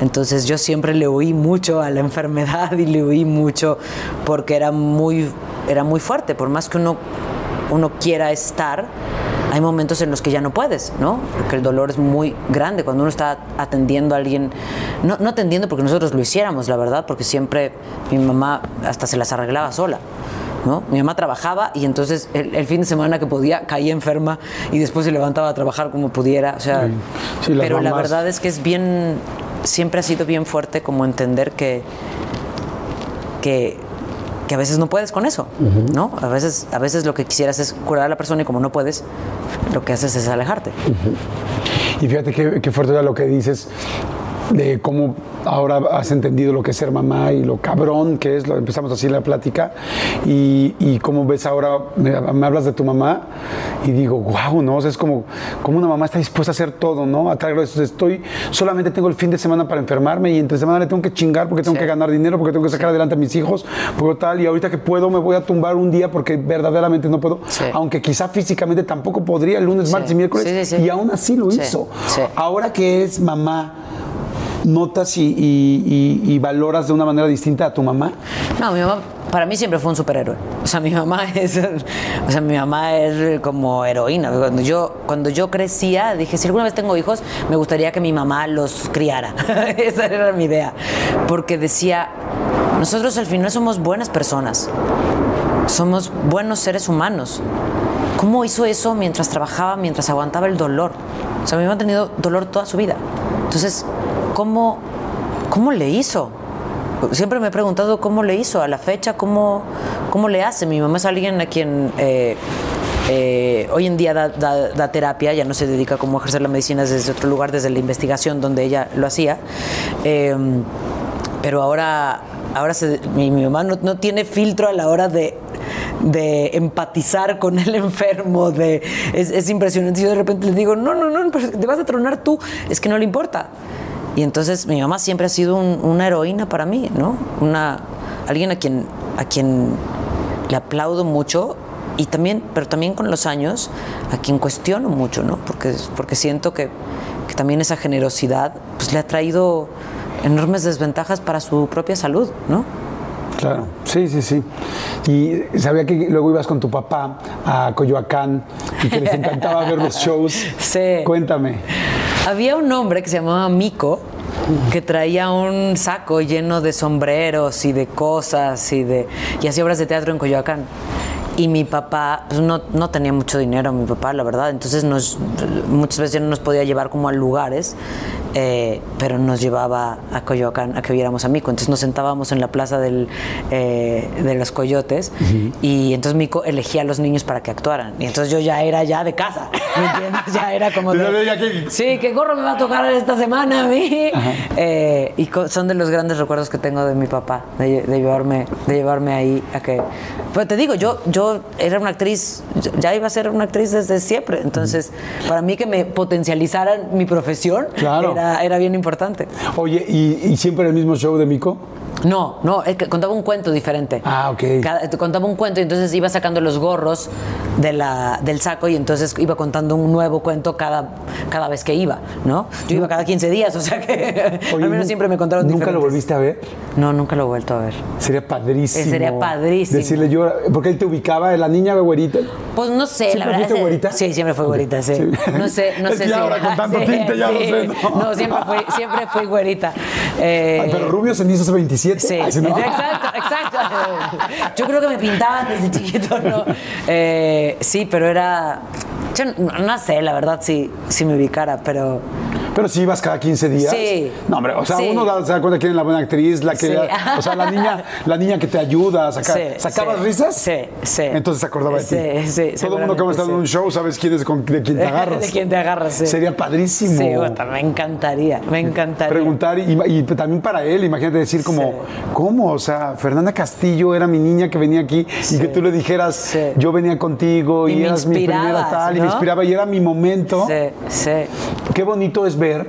Entonces yo siempre le huí mucho a la enfermedad y le huí mucho porque era muy, era muy fuerte. Por más que uno, uno quiera estar, hay momentos en los que ya no puedes, ¿no? Porque el dolor es muy grande cuando uno está atendiendo a alguien, no, no atendiendo porque nosotros lo hiciéramos, la verdad, porque siempre mi mamá hasta se las arreglaba sola. ¿No? Mi mamá trabajaba y entonces el, el fin de semana que podía caía enferma y después se levantaba a trabajar como pudiera. O sea, Sí. Sí, pero la mamás- verdad es que es bien, siempre ha sido bien fuerte como entender que, que, que a veces no puedes con eso, ¿no? A veces, a veces lo que quisieras es curar a la persona y como no puedes, lo que haces es alejarte. Y fíjate qué, qué fuerte era lo que dices de cómo ahora has entendido lo que es ser mamá y lo cabrón que es, lo empezamos así la plática y, y cómo ves ahora, me, me hablas de tu mamá y digo, wow, ¿no? O sea, es como, como una mamá está dispuesta a hacer todo, ¿no? A traer eso, estoy, solamente tengo el fin de semana para enfermarme y entre semana le tengo que chingar porque tengo Sí. que ganar dinero, porque tengo que sacar adelante a mis hijos, porque tal, y ahorita que puedo me voy a tumbar un día porque verdaderamente no puedo, Sí. aunque quizá físicamente tampoco podría el lunes, Sí. martes y miércoles, y aún así lo hizo. Ahora que eres mamá, ¿notas y, y- y- y valoras de una manera distinta a tu mamá? No, mi mamá para mí siempre fue un superhéroe. O sea, mi mamá es, o sea, mi mamá es como heroína. Cuando yo, cuando yo crecía, dije, si alguna vez tengo hijos, me gustaría que mi mamá los criara. Esa era mi idea. Porque decía, nosotros al final somos buenas personas. Somos buenos seres humanos. ¿Cómo hizo eso mientras trabajaba, mientras aguantaba el dolor? O sea, mi mamá ha tenido dolor toda su vida. Entonces, ¿cómo, cómo le hizo? Siempre me he preguntado cómo le hizo a la fecha, cómo, cómo le hace. Mi mamá es alguien a quien eh, eh, hoy en día da, da- da terapia, ya no se dedica como a ejercer la medicina desde otro lugar, desde la investigación donde ella lo hacía. Eh, pero ahora, ahora se- mi, mi mamá no, no tiene filtro a la hora de, de empatizar con el enfermo. De, es, es impresionante. Yo de repente le digo, no, no, no, te vas a tronar tú. Es que no le importa. Y entonces mi mamá siempre ha sido un- una heroína para mí, ¿no? Una, alguien a quien, a quien le aplaudo mucho y también, pero también con los años, a quien cuestiono mucho, ¿no? Porque, porque siento que, que también esa generosidad pues, le ha traído enormes desventajas para su propia salud, ¿no? Claro, sí, sí, sí. Y sabía que luego ibas con tu papá a Coyoacán y que les encantaba ver los shows. Sí. Cuéntame. Había un hombre que se llamaba Mico que traía un saco lleno de sombreros y de cosas y de y hacía obras de teatro en Coyoacán. y mi papá pues, no, no tenía mucho dinero, mi papá, la verdad. Entonces muchas veces no nos podía llevar como a lugares, eh, pero nos llevaba a Coyoacán a que viéramos a Mico. Entonces nos sentábamos en la plaza del, eh, de los coyotes y entonces Mico elegía a los niños para que actuaran. Y entonces yo ya era ya de casa, ¿me entiendes? Ya era como de... Sí, ¿qué gorro me va a tocar esta semana a mí? Eh, y son de los grandes recuerdos que tengo de mi papá, de, de llevarme, de llevarme ahí a que... Pero te digo, yo, yo era una actriz, ya iba a ser una actriz desde siempre, entonces para mí que me potencializaran mi profesión Claro. era, era bien importante. Oye, ¿y, y siempre el mismo show de Mico? No, no, es que contaba un cuento diferente. Ah, ok. Cada- te contaba un cuento y entonces iba sacando los gorros de la, del saco y entonces iba contando un nuevo cuento cada, cada vez que iba, ¿no? Yo iba cada 15 días, o sea que Oye, al menos siempre me contaron ¿Nunca lo volviste a ver? No, nunca lo he vuelto a ver. Sería padrísimo. Eh, sería padrísimo. Decirle yo, porque él te ubicaba, la niña güerita. Pues no sé, ¿Siempre la verdad. que- güerita? Sí, siempre fui güerita, sí. Sí. No sé, no Es sé que si. ahora con tanto Sí, tinte ya lo sí. sé, ¿no? No, siempre fui, siempre fui güerita. Eh, Ay, pero Rubio Cenizos hace 27. Sí, Ay, sí, no. exacto, exacto. Yo creo que me pintaban desde chiquito, ¿no? Eh, sí, pero era. Yo no, no sé, la verdad, si, si me ubicara, pero. Pero si ibas cada 15 días. Sí. No, hombre, o sea, Sí. uno da- se da cuenta quién es la buena actriz, la que. Sí. O sea, la niña, la niña que te ayuda a sacar. Sí, ¿Sacabas risas? Sí, sí. Entonces se acordaba de ti. Sí, sí, Todo el mundo que va a estar en un show sabes quién es con, de quién te agarras. de quién te agarras, sí. Sería padrísimo. Sí, me encantaría, me encantaría. Preguntar y, y también para él, imagínate decir como. ¿cómo? O sea, Fernanda Castillo era mi niña que venía aquí y que tú le dijeras, yo venía contigo y, eras mi primera tal y me inspiraba y era mi momento. Sí, sí. Qué bonito es ver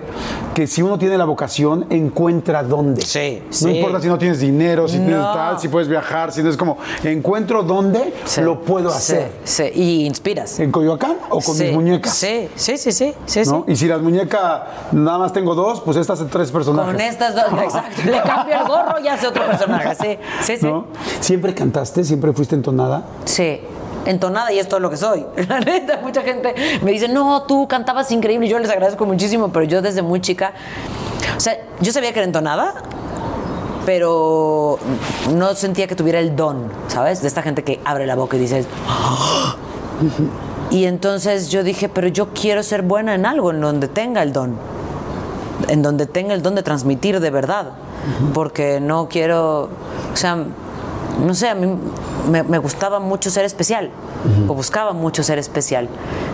que si uno tiene la vocación, encuentra dónde. Sí, No sí. importa si no tienes dinero, si tienes tal, si puedes viajar, si no es como, encuentro dónde sí. lo puedo hacer. Sí, y inspiras. ¿En Coyoacán o con mis muñecas? Sí, sí, sí, sí. Y si las muñecas nada más tengo dos, pues estas son tres personajes. Con estas dos, exacto. Le cambio el gorro y hace otro personaje. Sí, sí, sí. ¿No? ¿Siempre cantaste? ¿Siempre fuiste entonada? Sí. Entonada y es todo lo que soy. La neta, mucha gente me dice, no, tú cantabas increíble. y Yo les agradezco muchísimo, pero yo desde muy chica. O sea, yo sabía que era entonada, pero no sentía que tuviera el don, ¿sabes? De esta gente que abre la boca y dices. "Ah". Y entonces yo dije, pero yo quiero ser buena en algo, en donde tenga el don. En donde tenga el don de transmitir de verdad. Porque no quiero. O sea, no sé, a mí me, me gustaba mucho ser especial. O buscaba mucho ser especial.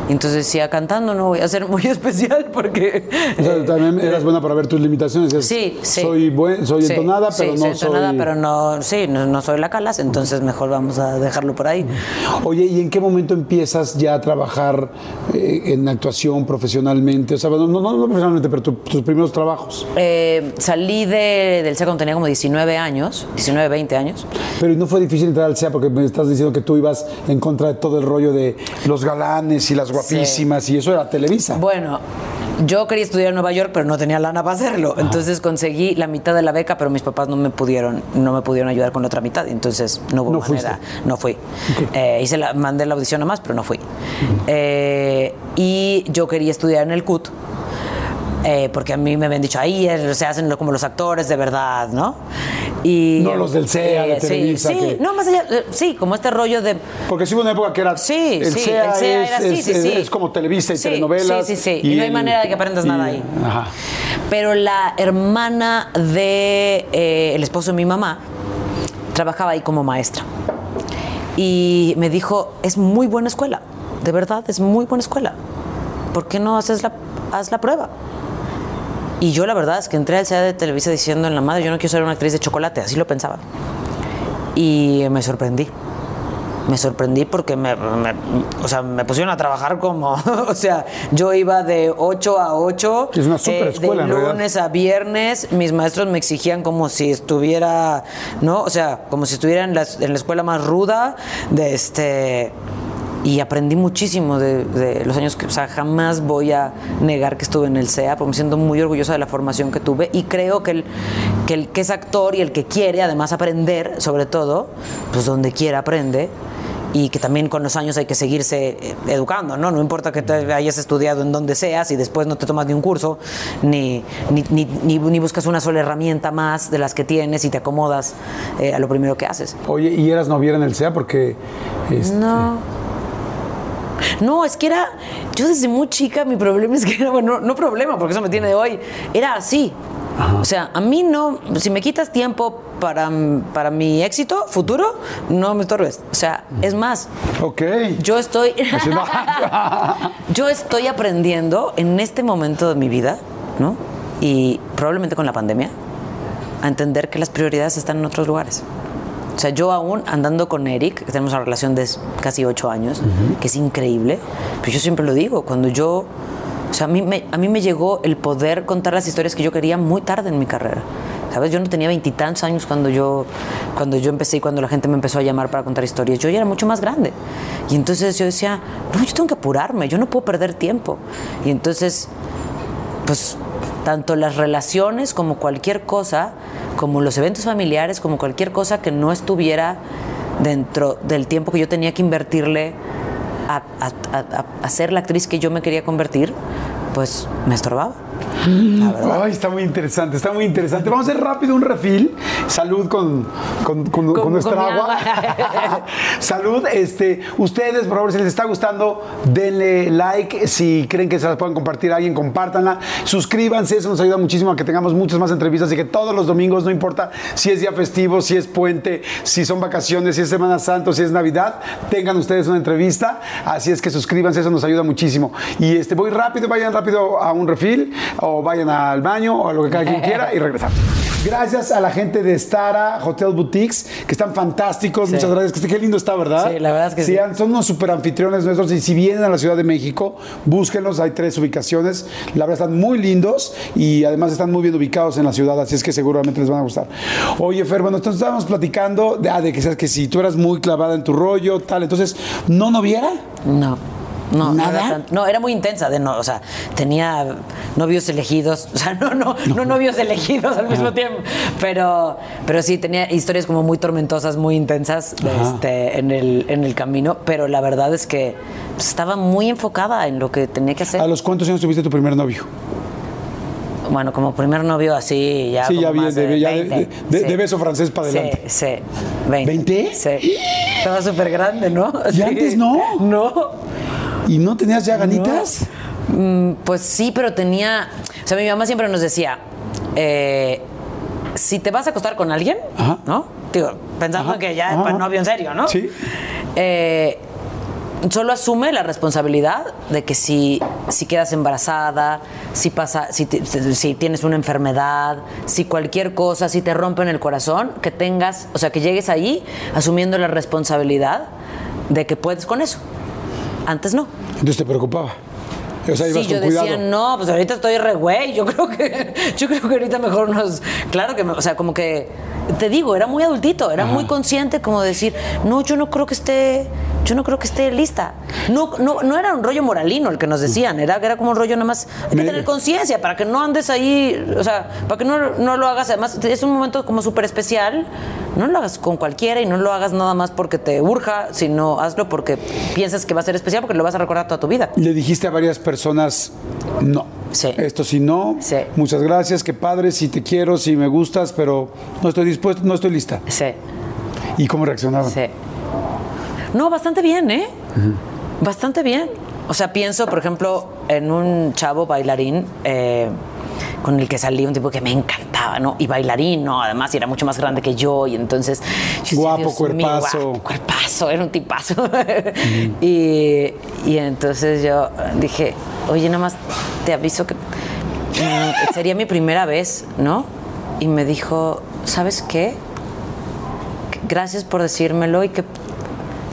Entonces decía, cantando no voy a ser muy especial porque. O sea, eh, también eras buena para ver tus limitaciones. Es, Sí, sí. Soy, buen, soy Sí, entonada, sí, pero soy no entonada, soy... pero no, sí, no, no soy la calas, entonces mejor vamos a dejarlo por ahí. Oye, ¿y en qué momento empiezas ya a trabajar eh, en actuación profesionalmente? O sea, no, no, no profesionalmente, pero tu- tus primeros trabajos. Eh, salí de- del cuando tenía como 19 años, 19, 20 años. Pero no fue difícil entrar al SEA porque me estás diciendo que tú ibas en contra de todo el rollo de los galanes y las guapísimas y eso era Televisa. Bueno, yo quería estudiar en Nueva York, pero no tenía lana para hacerlo. Entonces conseguí la mitad de la beca, pero mis papás no me pudieron, no me pudieron ayudar con la otra mitad. Entonces no hubo No manera. No fui. Eh, hice la, mandé la audición a más, pero no fui. Eh, y yo quería estudiar en el CUT. Eh, porque a mí me habían dicho, ahí se hacen como los actores de verdad, ¿no? Y, No los del CEA, de sí, Televisa, Sí, que- no, más allá, eh, sí, como este rollo de, Porque sí hubo una época que era. Sí, el sí, SEA, el SEA es, era así, es- sí, es- sí. es como Televisa y Sí, telenovelas. Sí, sí, sí. Y, no hay el- manera de que aprendas y- nada ahí. Ajá. Pero la hermana de eh, el esposo de mi mamá trabajaba ahí como maestra. Y me dijo, es muy buena escuela. De verdad, es muy buena escuela. ¿Por qué no haces la, haz la prueba? Y yo la verdad es que entré al CEA de Televisa diciendo en la madre, yo no quiero ser una actriz de chocolate, así lo pensaba. Y me sorprendí. Me sorprendí porque me, me- o sea, me pusieron a trabajar como, o sea, yo iba de 8 a 8, Es una super escuela, en de lunes a viernes, mis maestros me exigían como si estuviera, ¿no? O sea, como si estuviera en la, en la escuela más ruda, de este y aprendí muchísimo de, de los años que, o sea, jamás voy a negar que estuve en el CEA, porque me siento muy orgullosa de la formación que tuve y creo que el, que el que es actor y el que quiere además aprender, sobre todo, pues donde quiera aprende. y que también con los años hay que seguirse eh, educando, ¿no? No importa que te hayas estudiado en donde seas y después no te tomas ni un curso, ni, ni, ni, ni- ni buscas una sola herramienta más de las que tienes y te acomodas eh, a lo primero que haces. Oye, ¿y eras noviera en el SEA? Porque. este, No. No, es que era. Yo desde muy chica, mi problema es que era. Bueno, no problema, porque eso me tiene de hoy. Era así. O sea, a mí no. Si me quitas tiempo para, para mi éxito futuro, no me estorbes. O sea, es más, Ok. yo estoy. Yo estoy aprendiendo en este momento de mi vida, ¿no? Y probablemente con la pandemia, a entender que las prioridades están en otros lugares. O sea, yo aún andando con Eric, que tenemos una relación de casi ocho años, que es increíble, pero yo siempre lo digo, cuando yo, o sea, a mí, me, a mí me llegó el poder contar las historias que yo quería muy tarde en mi carrera. ¿Sabes? Yo no tenía veintitantos años cuando yo, cuando yo empecé y cuando la gente me empezó a llamar para contar historias. Yo ya era mucho más grande. Y entonces yo decía, no, yo tengo que apurarme, yo no puedo perder tiempo. Y entonces pues tanto las relaciones como cualquier cosa, como los eventos familiares, como cualquier cosa que no estuviera dentro del tiempo que yo tenía que invertirle a, ser la actriz que yo me quería convertir, pues me estorbaba. Ay, está muy interesante, está muy interesante. Vamos a hacer rápido un refil. Salud con, con, con- con nuestra agua. agua. Salud. Este, ustedes, por favor, si les está gustando, denle like. Si creen que se las pueden compartir a alguien, compártanla. Suscríbanse, eso nos ayuda muchísimo a que tengamos muchas más entrevistas y que todos los domingos, no importa si es día festivo, si es puente, si son vacaciones, si es Semana Santa, si es Navidad, tengan ustedes una entrevista. Así es que suscríbanse, eso nos ayuda muchísimo. Y este, voy rápido, vayan rápido a un refil o vayan al baño o a lo que cada quien quiera y regresamos. Gracias a la gente de Stara Hotel Boutiques, que están fantásticos. Muchas gracias. Qué lindo está, ¿verdad? Sí, la verdad es que sí. Son unos super anfitriones nuestros. Y si vienen a la Ciudad de México, búsquenlos. Hay tres ubicaciones. La verdad están muy lindos y además están muy bien ubicados en la ciudad. Así es que seguramente les van a gustar. Oye, Fer, bueno, entonces estábamos platicando de, ah, de que, sabes que si tú eras muy clavada en tu rollo, tal. Entonces, ¿no noviera? No. No, ¿Nada? No era, tan- no, era muy intensa, de no, o sea, tenía novios elegidos, o sea, no, no, no, novios elegidos al mismo tiempo, pero, pero sí tenía historias como muy tormentosas, muy intensas este, en, el, en el camino, pero la verdad es que pues, estaba muy enfocada en lo que tenía que hacer. ¿A los cuántos años tuviste tu primer novio? Bueno, como primer novio así, ya. Sí, ya vi, más de- ya de- 20, de- de beso francés pa' Sí, adelante. Sí, 20. ¿20? Sí. Estaba súper grande, ¿no? ¿Y antes no? No. ¿Y no tenías ya ganitas? Mm, Pues sí, pero tenía. O sea, mi mamá siempre nos decía: eh, si te vas a acostar con alguien, Ajá. ¿no? Digo, pensando Ajá, que ya es para novio en serio, ¿no? Sí. Eh, solo asume la responsabilidad de que si, si quedas embarazada, si pasa, si, si tienes una enfermedad, si cualquier cosa, si te rompen el corazón, que tengas, o sea, que llegues ahí asumiendo la responsabilidad de que puedes con eso. Antes no. Entonces te preocupaba. O sea, ibas Sí, yo con cuidado. decía, no, pues ahorita estoy re güey. Yo creo que, yo creo que ahorita mejor nos. Claro que, me- o sea, como que. Te digo, era muy adultito, era muy consciente, como decir, no, yo no creo que esté. Yo no creo que esté lista. No, no, no era un rollo moralino el que nos decían, era, era como un rollo nada más. Hay que Me- tener conciencia para que no andes ahí, o sea, para que no, no lo hagas. Además, es un momento como súper especial. No lo hagas con cualquiera y no lo hagas nada más porque te urja, sino hazlo porque piensas que va a ser especial, porque lo vas a recordar toda tu vida. Le dijiste a varias personas, no. Sí. Esto sí no. Sí. Muchas gracias, qué padre, si te quiero, si me gustas, pero no estoy dispuesto, no estoy lista. Sí. ¿Y cómo reaccionaban? Sí. No, bastante bien, ¿eh? Bastante bien. O sea, pienso, por ejemplo, en un chavo bailarín eh, con el que salí, un tipo que me encantaba, ¿no? Y bailarín, ¿no? Además, y era mucho más grande que yo, y entonces. yo decía, Guapo, "Dios mío, cuerpazo". guapo, cuerpazo, era un tipazo. y, y entonces yo dije, oye, nada más te aviso que mm, sería mi primera vez, ¿no? Y me dijo, ¿sabes qué? gracias por decírmelo y qué,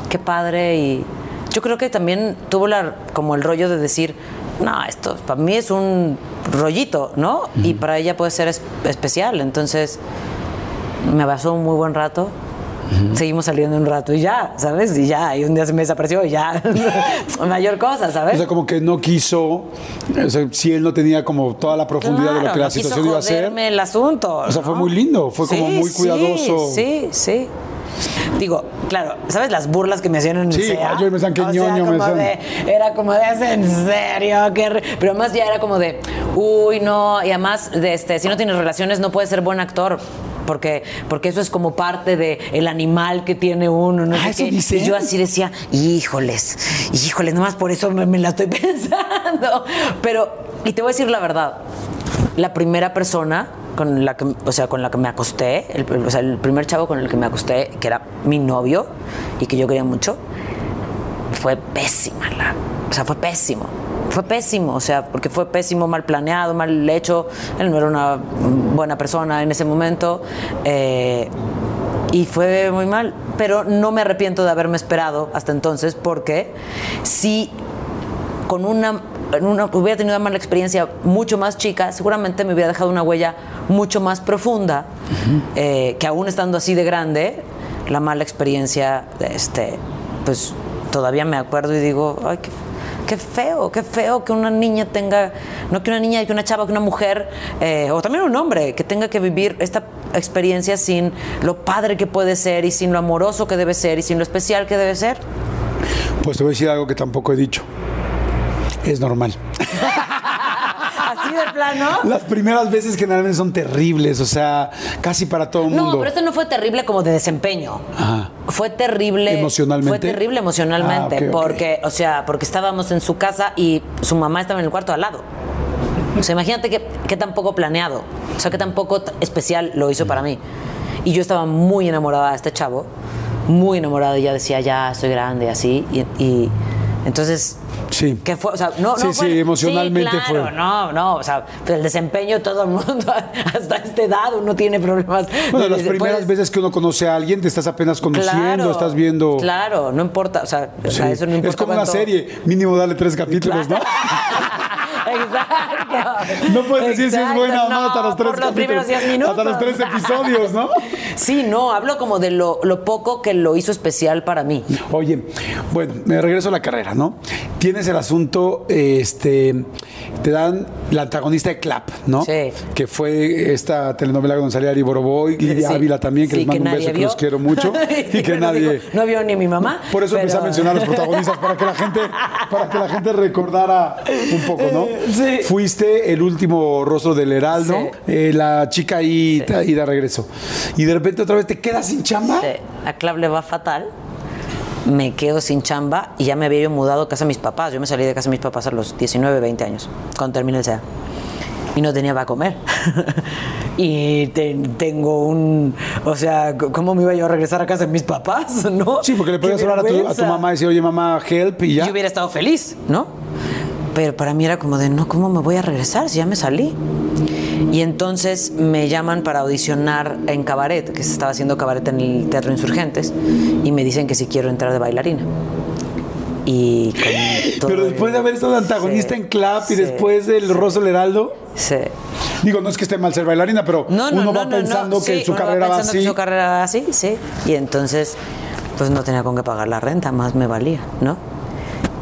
qué padre. Y yo creo que también tuvo la, como el rollo de decir, no, esto para mí es un rollito, ¿no? Y para ella puede ser es- especial. Entonces me basó un muy buen rato. Seguimos saliendo un rato y ya, ¿sabes? Y ya, y un día se me desapareció y ya, mayor cosa, O ¿sabes? sea, como que no quiso, o sea, si él no tenía como toda la profundidad de lo que la no quiso situación iba a ser. el asunto. O sea, fue muy lindo, fue como muy cuidadoso. Sí, sí. Digo, claro, ¿sabes las burlas que me hacían en el Sí, SEA? yo me decían, qué O sea, ñoño, me como decían. de- Era como de, "¿Es en serio? qué re-". Pero además ya era como de, uy, no, y además, de este, si no tienes relaciones no puedes ser buen actor. Porque, porque eso es como parte de el animal que tiene uno. No Ah, sé ¿eso qué. dice? Y yo así decía, híjoles, híjoles, nomás por eso me, me la estoy pensando. Pero, y te voy a decir la verdad, la primera persona con la que, o sea, con la que me acosté, el, o sea, el primer chavo con el que me acosté, que era mi novio y que yo quería mucho, fue pésima. La, o sea, fue pésimo. Fue pésimo, o sea, porque fue pésimo, mal planeado, mal hecho. Él no era una buena persona en ese momento. eh, y fue muy mal. Pero no me arrepiento de haberme esperado hasta entonces, porque sí con una, una- hubiera tenido una mala experiencia mucho más chica, seguramente me hubiera dejado una huella mucho más profunda, eh, que aún estando así de grande, la mala experiencia, este, pues todavía me acuerdo y digo, ay, qué, qué feo, qué feo que una niña tenga, no que una niña, que una chava, que una mujer, eh, o también un hombre, que tenga que vivir esta experiencia sin lo padre que puede ser y sin lo amoroso que debe ser y sin lo especial que debe ser. Pues te voy a decir algo que tampoco he dicho. Es normal. Así de plano. Las primeras veces generalmente son terribles, o sea, casi para todo el mundo. No, pero esto no fue terrible como de desempeño. Ajá. Fue terrible. ¿Emocionalmente? Fue terrible emocionalmente. Ah, ok, ok. Porque, o sea, porque estábamos en su casa y su mamá estaba en el cuarto al lado. O sea, imagínate que, que tan poco planeado. O sea, que tan poco especial lo hizo para mí. Y yo estaba muy enamorada de este chavo. Muy enamorada. Y ya decía, ya estoy grande, así. Y, y entonces. Sí. ¿Qué fue? O sea, no, Sí, no fue- sí, emocionalmente sí, claro, fue. No, no, o sea, el desempeño todo el mundo, hasta esta edad uno tiene problemas. Bueno, las primeras veces que uno conoce a alguien, te estás apenas conociendo, Claro, estás viendo. Claro, no importa, o sea, o sea, eso no importa. es como una serie, mínimo dale tres capítulos, ¿no? Exacto. No puedes decir si es buena o no hasta los tres por los capítulos. primeros 10 minutos. Hasta los tres episodios, ¿no? Sí, no, hablo como de lo, lo poco que lo hizo especial para mí. Oye, bueno, me regreso a la carrera, ¿no? Tienes el asunto, este, te dan la antagonista de Clap, ¿no? Sí. Que fue esta telenovela con salía Ari Boroboy, Lidia Sí. Ávila también, que Sí, les mando un beso, que vio. los quiero mucho. Y que nadie. digo, no vio ni mi mamá. Por eso empecé a pero- mencionar a los protagonistas, para que la gente, para que la gente recordara un poco, ¿no? Sí. Fuiste el último rostro del Heraldo, Sí. eh, la chica ahí, y de regreso. Y de repente otra vez te quedas sin chamba. Sí, a Clav le va fatal. Me quedo sin chamba y ya me había yo mudado a casa de mis papás. Yo me salí de casa de mis papás a los 19, 20 años, cuando terminé el SEA. Y no tenía para comer. y te- tengo un. O sea, ¿cómo me iba yo a regresar a casa de mis papás? ¿No? Sí, porque le podías hablar a tu, a tu mamá y decir, oye, mamá, help, y ya. Yo hubiera estado feliz, ¿no? Pero para mí era como de, no, ¿cómo me voy a regresar si ya me salí? Y entonces me llaman para audicionar en cabaret, que se estaba haciendo cabaret en el Teatro Insurgentes, y me dicen que si quiero entrar de bailarina. Y con todo Pero después de haber estado antagonista Sí, en Clap y sí, después del del Heraldo, Sí. digo, no es que esté mal ser bailarina, pero No, no, uno no, va no, pensando no. que su carrera va pensando que así. su carrera va así, sí. Y entonces, pues no tenía con qué pagar la renta, más me valía, ¿no?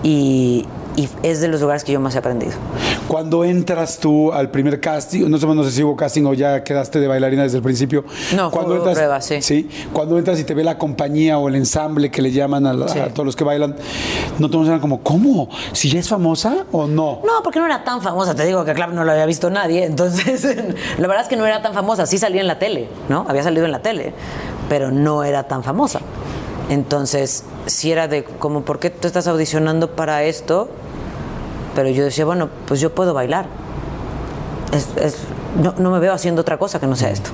Y, y es de los lugares que yo más he aprendido. Cuando entras tú al primer casting, no sé, no sé si hubo casting o ya quedaste de bailarina desde el principio. No, cuando entras, prueba, sí. Cuando entras y te ve la compañía o el ensamble que le llaman a, la- Sí. a todos los que bailan, no te emocionan como, ¿cómo? ¿Si ya es famosa o no? No, porque no era tan famosa. Te digo que Clap no lo había visto nadie. Entonces, la verdad es que no era tan famosa. Sí salía en la tele, ¿no? Había salido en la tele, pero no era tan famosa. Entonces, sí era de como, ¿por qué tú estás audicionando para esto? Pero yo decía, bueno, pues yo puedo bailar. Es- es- no, no me veo haciendo otra cosa que no sea esto.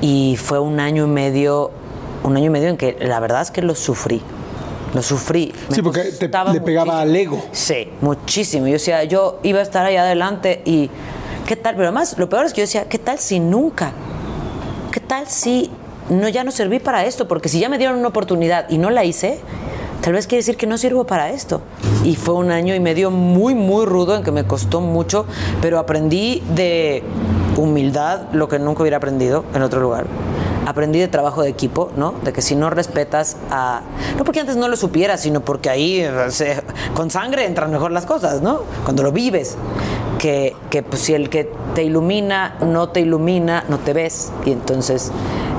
Y fue un año y medio, un año y medio en que la verdad es que lo sufrí. Lo sufrí. Me Sí, porque te- le pegaba al ego. Sí, muchísimo. Yo decía, yo iba a estar ahí adelante y ¿qué tal? Pero además, lo peor es que yo decía, ¿qué tal si nunca? ¿Qué tal si no, ya no serví para esto? Porque si ya me dieron una oportunidad y no la hice, tal vez quiere decir que no sirvo para esto. Y fue un año y medio muy, muy rudo en que me costó mucho, pero aprendí de humildad lo que nunca hubiera aprendido en otro lugar. Aprendí de trabajo de equipo, ¿no? De que si no respetas a... No porque antes no lo supieras, sino porque ahí con sangre entran mejor las cosas, ¿no? Cuando lo vives. Que, que pues, si el que te ilumina no te ilumina, no te ves. Y entonces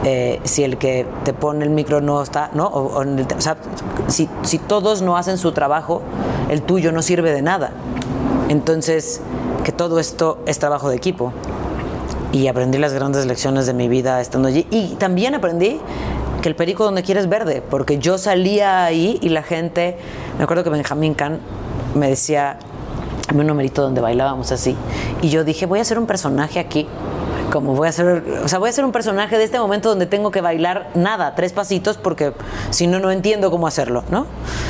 eh, si el que te pone el micro no está, ¿no? O, o el o sea, si, si todos no hacen su trabajo, el tuyo no sirve de nada. Entonces, que todo esto es trabajo de equipo. Y aprendí las grandes lecciones de mi vida estando allí. Y también aprendí que el perico donde quieres verde, porque yo salía ahí y la gente, me acuerdo que Benjamín Kahn me decía, un numerito donde bailábamos así, y yo dije, voy a hacer un personaje aquí, como voy a hacer, o sea, voy a hacer un personaje de este momento donde tengo que bailar nada, tres pasitos, porque si no, no entiendo cómo hacerlo, ¿no?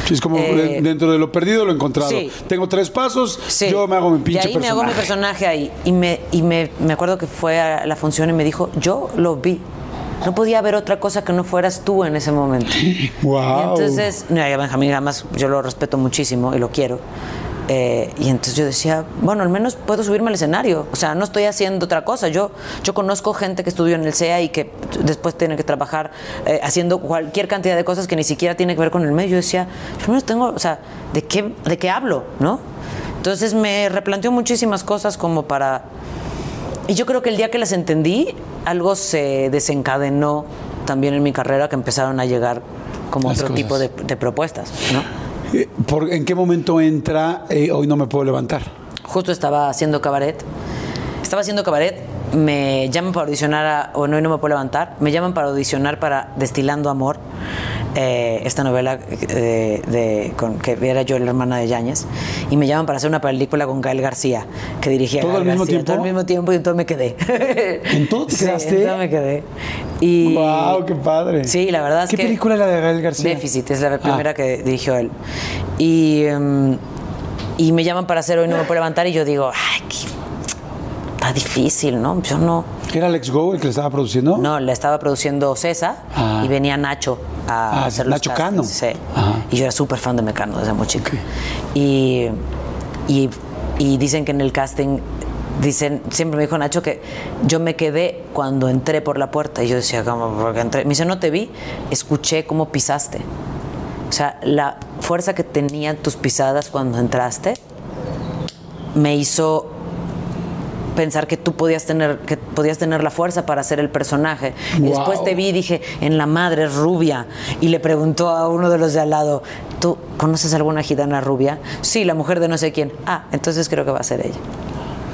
Sí, es como Eh, de- dentro de lo perdido lo encontrado. sí. Tengo tres pasos, Sí. yo me hago mi pinche Y ahí me hago mi personaje. personaje ahí. Y, me, y me, me acuerdo que fue a la función y me dijo, yo lo vi. No podía haber otra cosa que no fueras tú en ese momento. Wow. Y entonces, no, Benjamín además yo lo respeto muchísimo y lo quiero. Eh, y entonces yo decía, bueno, al menos puedo subirme al escenario. O sea, no estoy haciendo otra cosa. Yo, yo conozco gente que estudió en el CEA y que después tiene que trabajar eh, haciendo cualquier cantidad de cosas que ni siquiera tiene que ver con el medio. Yo decía, yo al menos tengo, o sea, ¿de qué, de qué hablo? ¿No? Entonces me replanteó muchísimas cosas como para... Y yo creo que el día que las entendí, algo se desencadenó también en mi carrera que empezaron a llegar como Las otro cosas. tipo de, de propuestas, ¿no? Eh, ¿por- ¿En qué momento entra eh, hoy no me puedo levantar? Justo estaba haciendo cabaret. Estaba haciendo cabaret, me llaman para audicionar a Bueno, hoy no me puedo levantar. Me llaman para audicionar para Destilando Amor, eh, esta novela eh, de, con, que era yo la hermana de Yáñez. Y me llaman para hacer una película con Gael García, que dirigía ¿Todo Gael al mismo García. tiempo? Todo al mismo tiempo y entonces me quedé. ¿En todo te quedaste? me quedé. Y, ¡Wow! ¡Qué padre! Sí, la verdad es ¿Qué que. película es la de Gael García? Déficit, es la primera Ah. que dirigió él. Y, em, y me llaman para hacer Hoy No Me Puedo Levantar y yo digo, ay, qué- está difícil, ¿no? Yo no. ¿Era Alex Go el que le estaba produciendo? No, la estaba produciendo César Ah. y venía Nacho a Ah, hacer los Nacho castings, Cano. Sí. Ajá. Y yo era súper fan de Mecano desde muy chica. Y, y, y dicen que en el casting, dicen, siempre me dijo Nacho que yo me quedé cuando entré por la puerta. Y yo decía, ¿cómo? Porque entré. Me dice, no te vi, escuché cómo pisaste. O sea, la fuerza que tenían tus pisadas cuando entraste me hizo pensar que tú podías tener que podías tener la fuerza para hacer el personaje. Y Wow. después te vi y dije, en la madre es rubia. Y le preguntó a uno de los de al lado, ¿tú conoces alguna gitana rubia? Sí, la mujer de no sé quién. Ah, entonces creo que va a ser ella.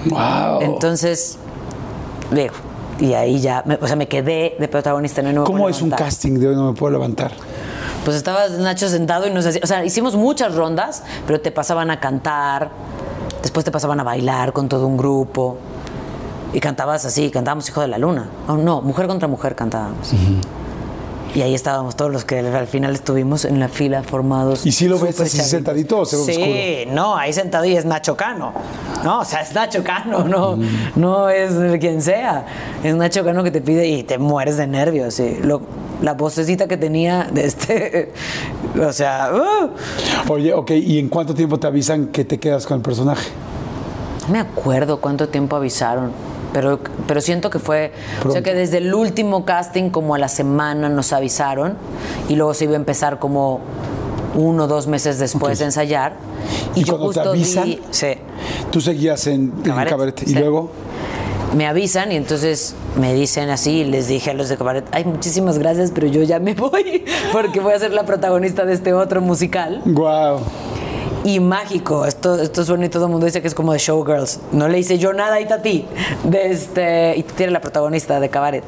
¡Wow! Entonces, digo, y ahí ya, me- o sea, me quedé de protagonista en el nuevo ¿Cómo es un casting de hoy no me puedo levantar? Pues estaba Nacho sentado y nos hacía, o sea, hicimos muchas rondas, pero te pasaban a cantar, después te pasaban a bailar con todo un grupo. Y cantabas así, cantábamos Hijo de la Luna. Oh, no, Mujer contra Mujer cantábamos. Y ahí estábamos todos los que al final estuvimos en la fila formados. ¿Y sí lo ves así sentadito o se ve Sí, oscuro? no, ahí sentado y es Nacho Cano. No, o sea, es Nacho Cano, no, Mm. no es quien sea. Es Nacho Cano que te pide y te mueres de nervios. sí. Lo- la vocecita que tenía de este. O sea, ¡uh! Oye, ok, ¿y en cuánto tiempo te avisan que te quedas con el personaje? No me acuerdo cuánto tiempo avisaron, pero, pero siento que fue, o sea Pronto. que desde el último casting como a la semana nos avisaron y luego se iba a empezar como uno o dos meses después de ensayar. Y, ¿Y yo cuando te justo avisan? vi, sí, Tú seguías en en Cabaret, cabaret, y luego me avisan y entonces me dicen así y les dije a los de cabaret, ay, muchísimas gracias, pero yo ya me voy porque voy a ser la protagonista de este otro musical. wow y mágico. Esto, esto suena y todo el mundo dice que es como de Showgirls. No le hice yo nada a Itati. De este, Itati era la protagonista de Cabaret.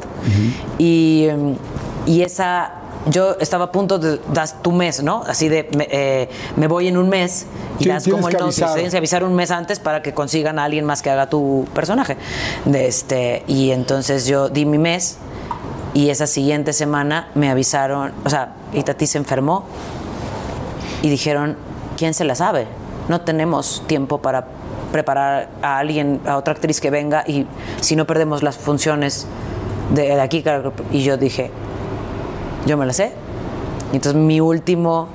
y, y esa. Yo estaba a punto de das tu mes, ¿no? Así de me, eh, me voy en un mes y Tien- das como el notice. avisar. Tienes que avisar un mes antes para que consigan a alguien más que haga tu personaje. De este, y entonces yo di mi mes y esa siguiente semana me avisaron, o sea, Itati se enfermó y dijeron, ¿quién se la sabe? No tenemos tiempo para preparar a alguien, a otra actriz que venga y si no perdemos las funciones de, de aquí. Y yo dije, yo me la sé. Entonces mi último,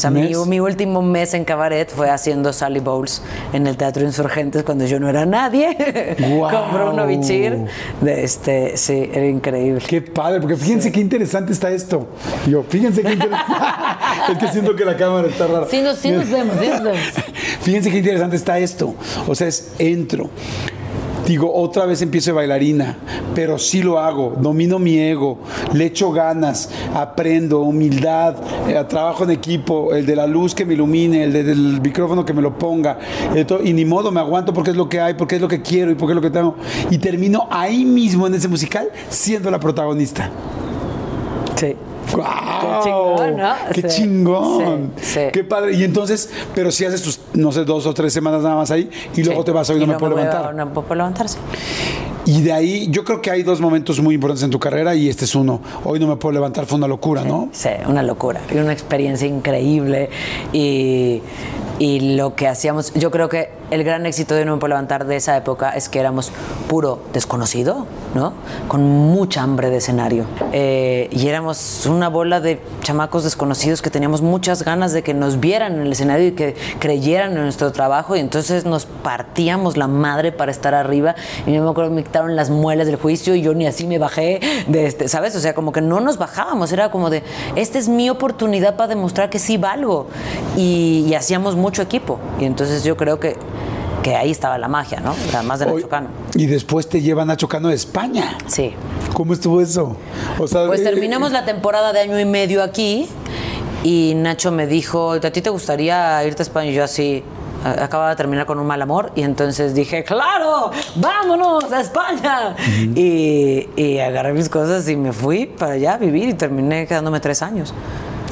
sea, mi, último mes en cabaret fue haciendo Sally Bowles en el Teatro Insurgentes cuando yo no era nadie. ¡Guau! Con Bruno Bichir. De este, sí, era increíble. Qué padre, porque fíjense qué interesante está esto. Yo, fíjense qué interesante. es que siento que la cámara está rara. Sí nos, sí nos vemos, sí nos vemos. Fíjense qué interesante está esto. O sea, es entro. Digo, otra vez empiezo de bailarina, pero sí lo hago, domino mi ego, le echo ganas, aprendo, humildad, eh, trabajo en equipo, el de la luz que me ilumine, el de- del micrófono que me lo ponga, to- y ni modo, me aguanto porque es lo que hay, porque es lo que quiero y porque es lo que tengo. Y termino ahí mismo en ese musical siendo la protagonista. ¡Guau! Qué chingón, ¿no? ¡Qué Sí, chingón! sí, sí. ¡Qué padre! Y entonces, pero si haces tus, no sé, dos o tres semanas nada más ahí y luego te vas hoy Y no me puedo levantar. No puedo levantarse. Y de ahí, yo creo que hay dos momentos muy importantes en tu carrera y este es uno. Hoy no me puedo levantar, fue una locura, ¿no? Sí, una locura. Y una experiencia increíble. Y, y lo que hacíamos, yo creo que el gran éxito de No Me Puedo Levantar de esa época es que éramos puro desconocido, ¿no? Con mucha hambre de escenario. Eh, y éramos una bola de chamacos desconocidos que teníamos muchas ganas de que nos vieran en el escenario y que creyeran en nuestro trabajo. Y entonces nos partíamos la madre para estar arriba. Y yo me acuerdo que las muelas del juicio y yo ni así me bajé de este, ¿sabes? O sea, como que no nos bajábamos. Era como de, esta es mi oportunidad para demostrar que sí valgo. Y, y hacíamos mucho equipo. Y entonces yo creo que, que ahí estaba la magia, ¿no? Además de Hoy- Nacho Cano. y después te llevan a Chocano de España. Sí. ¿Cómo estuvo eso? O sea, Pues eh, terminamos la temporada de año y medio aquí y Nacho me dijo, ¿a ti te gustaría irte a España? Y yo así, acababa de terminar con un mal amor y entonces dije, claro, vámonos a España. y, y agarré mis cosas y me fui para allá a vivir y terminé quedándome tres años.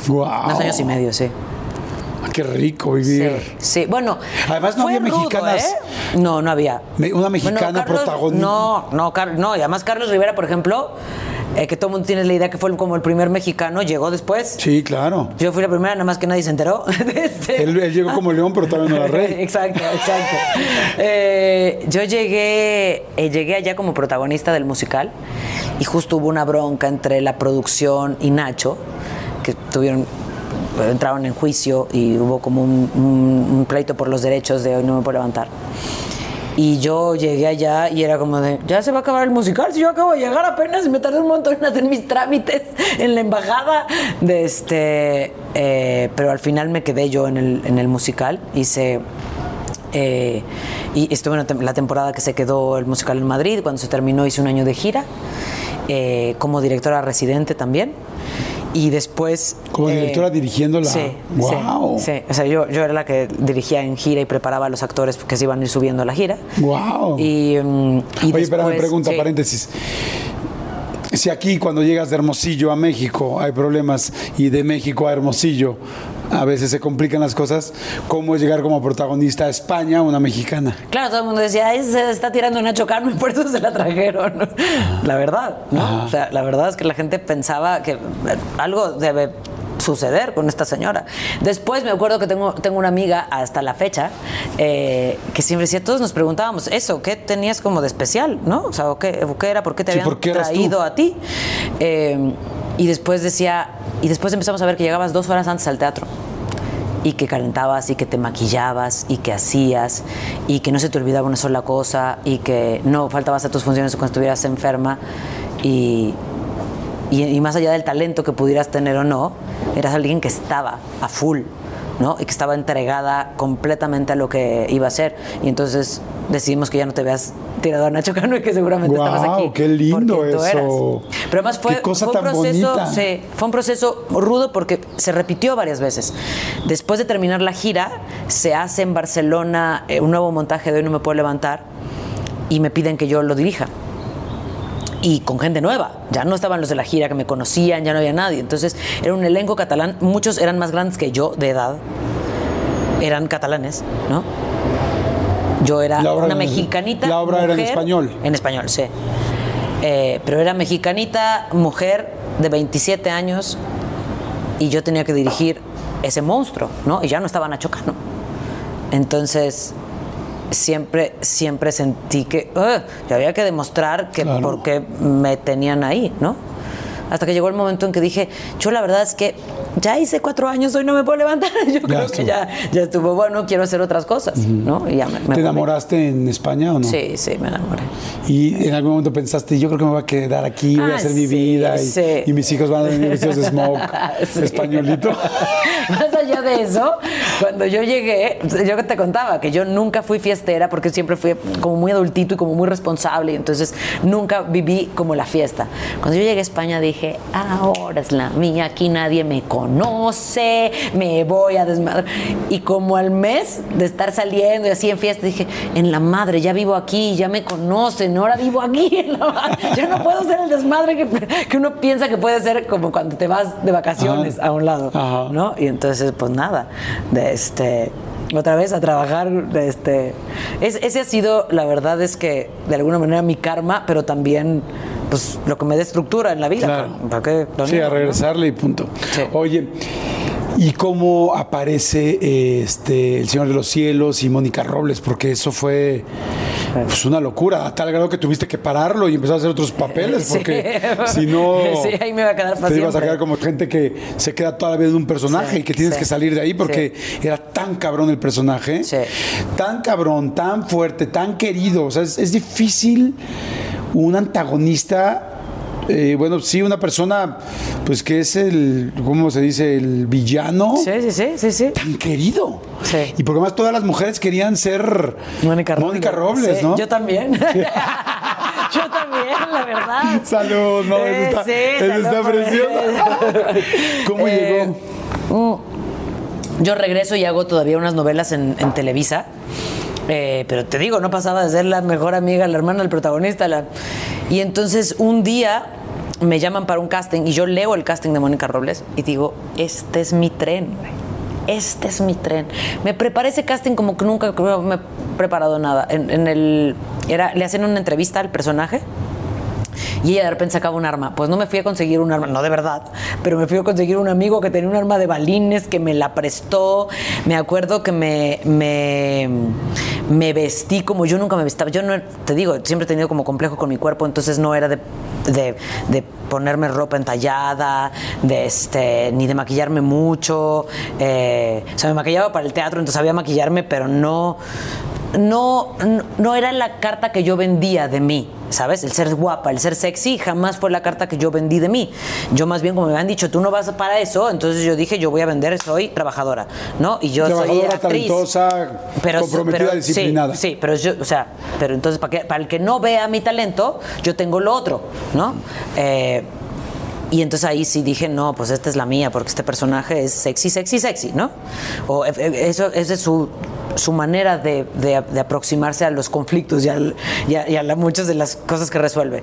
guau. Dos años y medio, sí. Qué rico vivir. sí. bueno. Además, no había rudo, mexicanas. ¿eh? No, no había. Me- una mexicana protagonista. No, no, Car- no, y además Carlos Rivera, por ejemplo, eh, que todo el mundo tiene la idea que fue como el primer mexicano, llegó después. Sí, claro. Yo fui la primera, nada más que nadie se enteró. este. Él, él llegó como león, pero todavía no era rey. exacto, exacto. Eh, yo llegué, eh, llegué allá como protagonista del musical y justo hubo una bronca entre la producción y Nacho, que tuvieron entraron en juicio y hubo como un, un- un pleito por los derechos de hoy no me puedo levantar. Y yo llegué allá y era como de, ya se va a acabar el musical, si yo acabo de llegar apenas y me tardé un montón en hacer mis trámites en la embajada. De este, eh, pero al final me quedé yo en el, en el musical, hice... eh, y estuve en la tem- la temporada que se quedó el musical en Madrid, cuando se terminó hice un año de gira, eh, como directora residente también. Y después... Como eh, directora dirigiendo la- Sí, ¡Guau! sí, sí. O sea, yo, yo era la que dirigía en gira y preparaba a los actores que se iban a ir subiendo a la gira. Guau. Y, mm, y Oye, pregunta, sí. paréntesis. Si aquí cuando llegas de Hermosillo a México hay problemas y de México a Hermosillo a veces se complican las cosas, ¿cómo es llegar como protagonista a España una mexicana? Claro, todo el mundo decía, "Ay, se está tirando Nacho y por eso se la trajeron. La verdad, ¿no? O sea, la verdad es que la gente pensaba que eh, algo debe suceder con esta señora. Después me acuerdo que tengo, tengo una amiga hasta la fecha eh, que siempre decía, todos nos preguntábamos eso, ¿qué tenías como de especial? ¿No? O sea, ¿o ¿qué, o qué era? ¿Por qué te Sí, habían traído a ti? Eh, y después decía, y después empezamos a ver que llegabas dos horas antes al teatro y que calentabas y que te maquillabas y que hacías y que no se te olvidaba una sola cosa y que no faltabas a tus funciones cuando estuvieras enferma y, y, y más allá del talento que pudieras tener o no, eras alguien que estaba a full. ¿No? Y que estaba entregada completamente a lo que iba a hacer. Y entonces decidimos que ya no te veas tirado a Nacho Cano y que seguramente estabas aquí. qué lindo eso. eras. Pero además fue, Qué cosa fue un proceso, sí, fue un proceso rudo porque se repitió varias veces. Después de terminar la gira, se hace en Barcelona eh, un nuevo montaje de Hoy No Me Puedo Levantar y me piden que yo lo dirija. Y con gente nueva. Ya no estaban los de la gira que me conocían, ya no había nadie. Entonces era un elenco catalán. Muchos eran más grandes que yo de edad. Eran catalanes, ¿no? Yo era una en- mexicanita. la obra era en español. En español, sí. Eh, pero era mexicanita, mujer de 27 años y yo tenía que dirigir ese monstruo, ¿no? Y ya no estaba Nacho Cano. Entonces, siempre, siempre sentí que yo había que demostrar que Claro. por qué me tenían ahí, ¿no? Hasta que llegó el momento en que dije, yo la verdad es que ya hice cuatro años, hoy no me puedo levantar. Yo creo estuvo. que ya, ya estuvo bueno, quiero hacer otras cosas, ¿no? Y ya me, me ¿Te enamoraste en España o no? Sí, sí, me enamoré. Y en algún momento pensaste, yo creo que me voy a quedar aquí, voy a Ah, hacer mi sí, vida y, sí. y mis hijos van a venir vestidos de smoke, Sí. españolito. Más allá de eso, cuando yo llegué, yo te contaba que yo nunca fui fiestera porque siempre fui como muy adultito y como muy responsable, y entonces nunca viví como la fiesta. Cuando yo llegué a España dije, ahora es la mía, aquí nadie me conoce, me voy a desmadrar. Y como al mes de estar saliendo y así en fiesta, dije, en la madre, ya vivo aquí, ya me conocen, ahora vivo aquí, en la madre. ya no puedo ser el desmadre que, que uno piensa que puede ser como cuando te vas de vacaciones Ajá. a un lado. Ajá. ¿no? Y entonces, pues nada, de este, otra vez a trabajar, este, es- ese ha sido, la verdad es que de alguna manera mi karma, pero también, pues lo que me da estructura en la vida. Claro. ¿Para qué? Lo Sí, a no? regresarle y punto. Sí. Oye, ¿y cómo aparece este El Señor de los Cielos y Mónica Robles? Porque eso fue pues, una locura, a tal grado que tuviste que pararlo y empezar a hacer otros papeles, Sí. porque si no. Sí, ahí me va a quedar Te ibas a siempre. quedar como gente que se queda toda la vida en un personaje Sí, y que tienes que salir de ahí porque era tan cabrón el personaje, Sí. tan cabrón, tan fuerte, tan querido. O sea, es, es difícil un antagonista. eh, bueno, sí, una persona, pues que es el, ¿cómo se dice? El villano Sí, sí, sí, sí, sí. tan querido. Sí. Y porque más todas las mujeres querían ser Mónica Robles. Mónica Robles, Sí, ¿no? Yo también. yo también, la verdad. Salud, no, Eh, está, sí, salud está precioso. ¿Cómo Eh, llegó? Yo regreso y hago todavía unas novelas en, en Televisa. Eh, pero te digo, no pasaba de ser la mejor amiga, la hermana del protagonista. Y entonces un día me llaman para un casting y yo leo el casting de Mónica Robles y digo, este es mi tren. Este es mi tren. Me preparé ese casting como que nunca me he preparado nada. En el, era, le hacen una entrevista al personaje y ella de repente sacaba un arma. Pues no me fui a conseguir un arma, no de verdad, pero me fui a conseguir un amigo que tenía un arma de balines que me la prestó. Me acuerdo que me, me, me vestí como yo nunca me vestaba. Yo no, te digo, siempre he tenido como complejo con mi cuerpo, entonces no era de, de, ponerme ropa entallada, de este, ni de maquillarme mucho. eh, o sea, me maquillaba para el teatro, entonces sabía maquillarme, pero no no, no, era la carta que yo vendía de mí, ¿sabes? El ser guapa, el ser sexy, jamás fue la carta que yo vendí de mí. Yo más bien, como me habían dicho, tú no vas para eso, entonces yo dije, yo voy a vender, soy trabajadora, ¿no? Y yo soy Trabajadora, actriz. talentosa, comprometida, pero- disciplinada. Sí, sí, pero yo, o sea, pero entonces para, que, para el que no vea mi talento, yo tengo lo otro, ¿no? Eh, y entonces ahí sí dije, no, pues esta es la mía, porque este personaje es sexy, sexy, sexy, ¿no? O eh, eh, eso esa es su, su manera de, de- de aproximarse a los conflictos y, al- y a, y a la- muchas de las cosas que resuelve.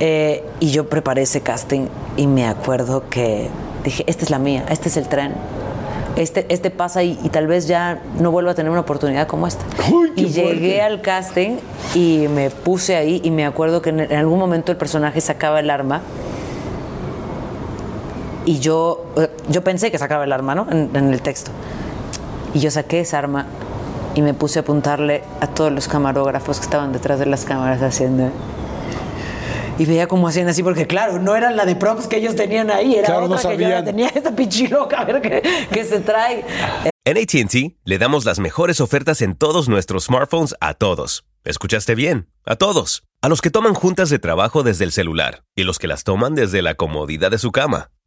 Eh, y yo preparé ese casting y me acuerdo que dije, esta es la mía, este es el tren. Este, este pasa y, y tal vez ya no vuelva a tener una oportunidad como esta. Uy, y llegué fuerte. al casting y me puse ahí y me acuerdo que en, en algún momento el personaje sacaba el arma y yo, eh, yo pensé que sacaba el arma, ¿no? En, en el texto. Y yo saqué esa arma y me puse a apuntarle a todos los camarógrafos que estaban detrás de las cámaras haciendo. Y veía cómo hacían así, porque claro, no era la de props que ellos tenían ahí, era Claro, no otra que yo sabían. tenía esta pichiloca, a ver qué, qué se trae. En ATT le damos las mejores ofertas en todos nuestros smartphones a todos. ¿Escuchaste bien? A todos. A los que toman juntas de trabajo desde el celular y los que las toman desde la comodidad de su cama.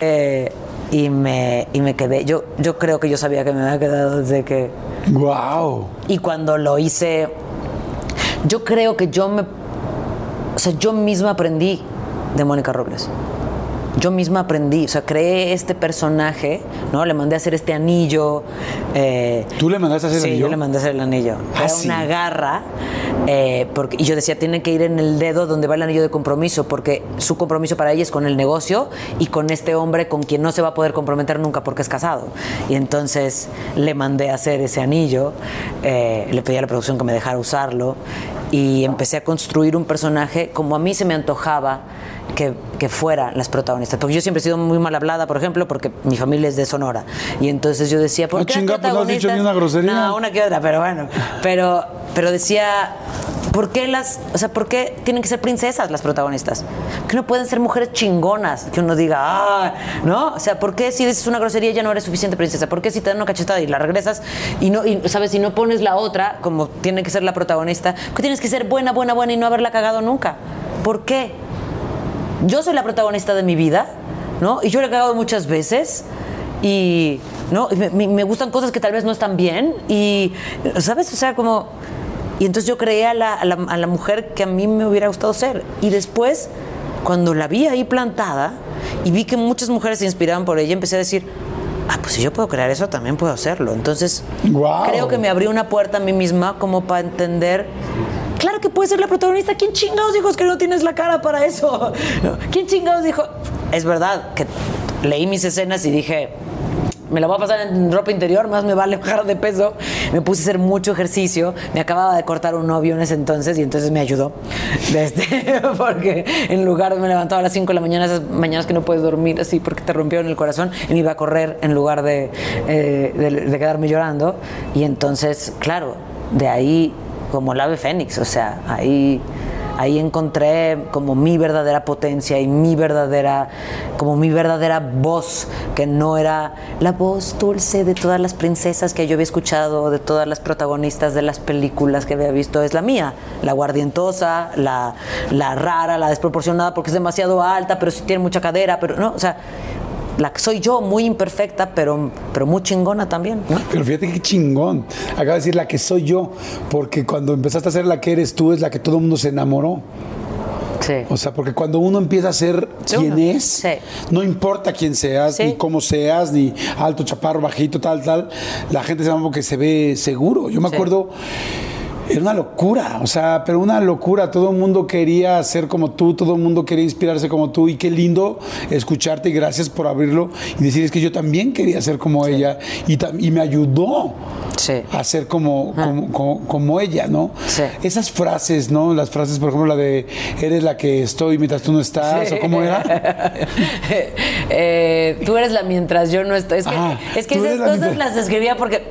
Eh, y, me, y me quedé. Yo, yo creo que yo sabía que me había quedado desde que. Wow. Y cuando lo hice, yo creo que yo me. O sea, yo misma aprendí de Mónica Robles. Yo misma aprendí, o sea, creé este personaje, ¿no? Le mandé a hacer este anillo. eh, ¿Tú le mandaste a hacer el sí, anillo? yo le mandé a hacer el anillo. Ah, Era sí. una garra Eh, porque, y yo decía, tiene que ir en el dedo donde va el anillo de compromiso, porque su compromiso para ella es con el negocio y con este hombre con quien no se va a poder comprometer nunca porque es casado. Y entonces le mandé a hacer ese anillo, eh, le pedí a la producción que me dejara usarlo y empecé a construir un personaje como a mí se me antojaba que, que fueran las protagonistas. Porque yo siempre he sido muy mal hablada, por ejemplo, porque mi familia es de Sonora. Y entonces yo decía, ¿por No, qué las chinga, pues no has dicho protagonistas- ni una grosería. No, una que otra, pero bueno. Pero, pero decía, ¿por qué las, o sea, por qué tienen que ser princesas las protagonistas? Que no pueden ser mujeres chingonas, que uno diga, ah, ¿no? O sea, ¿por qué si dices una grosería ya no eres suficiente princesa? ¿Por qué si te dan una cachetada y la regresas y no, y, sabes, si no pones la otra, como tiene que ser la protagonista, que tienes que ser buena, buena, buena y no haberla cagado nunca? ¿Por qué? Yo soy la protagonista de mi vida, ¿no? Y yo la he cagado muchas veces y, ¿no? Me gustan cosas que tal vez no están bien y, ¿sabes? O sea, como... Y entonces yo creé a la, a la- a la mujer que a mí me hubiera gustado ser. Y después, cuando la vi ahí plantada y vi que muchas mujeres se inspiraban por ella, empecé a decir, ah, pues si yo puedo crear eso, también puedo hacerlo. Entonces, creo que me abrió una puerta a mí misma como para entender. Claro que puedes ser la protagonista. ¿Quién chingados dijo que no tienes la cara para eso? ¿Quién chingados dijo? Es verdad que leí mis escenas y dije, me la voy a pasar en ropa interior, más me vale bajar de peso. Me puse a hacer mucho ejercicio. Me acababa de cortar un novio en ese entonces y entonces me ayudó. De este, porque en lugar de me levantaba a las 5 de la mañana, esas mañanas que no puedes dormir así porque te rompieron el corazón, y me iba a correr en lugar de, eh, de, de quedarme llorando. Y entonces, claro, de ahí como el ave fénix, o sea, ahí ahí encontré como mi verdadera potencia y mi verdadera como mi verdadera voz que no era la voz dulce de todas las princesas que yo había escuchado de todas las protagonistas de las películas que había visto. Es la mía la guardientosa la, la rara la desproporcionada porque es demasiado alta pero sí tiene mucha cadera pero no o sea la que soy yo muy imperfecta pero pero muy chingona también ¿no? Pero fíjate qué chingón. Acaba de decir la que soy yo, porque cuando empezaste a ser la que eres tú, es la que todo el mundo se enamoró. sí O sea, porque cuando uno empieza a ser quien es, Sí. no importa quién seas, ni cómo seas, ni alto, chaparro, bajito, tal, tal, la gente se llama porque se ve seguro. Yo me acuerdo, era una locura, o sea, pero una locura. Todo el mundo quería ser como tú, todo el mundo quería inspirarse como tú, y qué lindo escucharte y gracias por abrirlo y decir es que yo también quería ser como ella y, y me ayudó Sí. a ser como, como, como- como ella, ¿no? Sí. Esas frases, ¿no? Las frases, por ejemplo, la de eres la que estoy mientras tú no estás, o cómo era. Eh, tú eres la mientras yo no estoy. Es que, Ah, es que esas cosas mientras- las escribía porque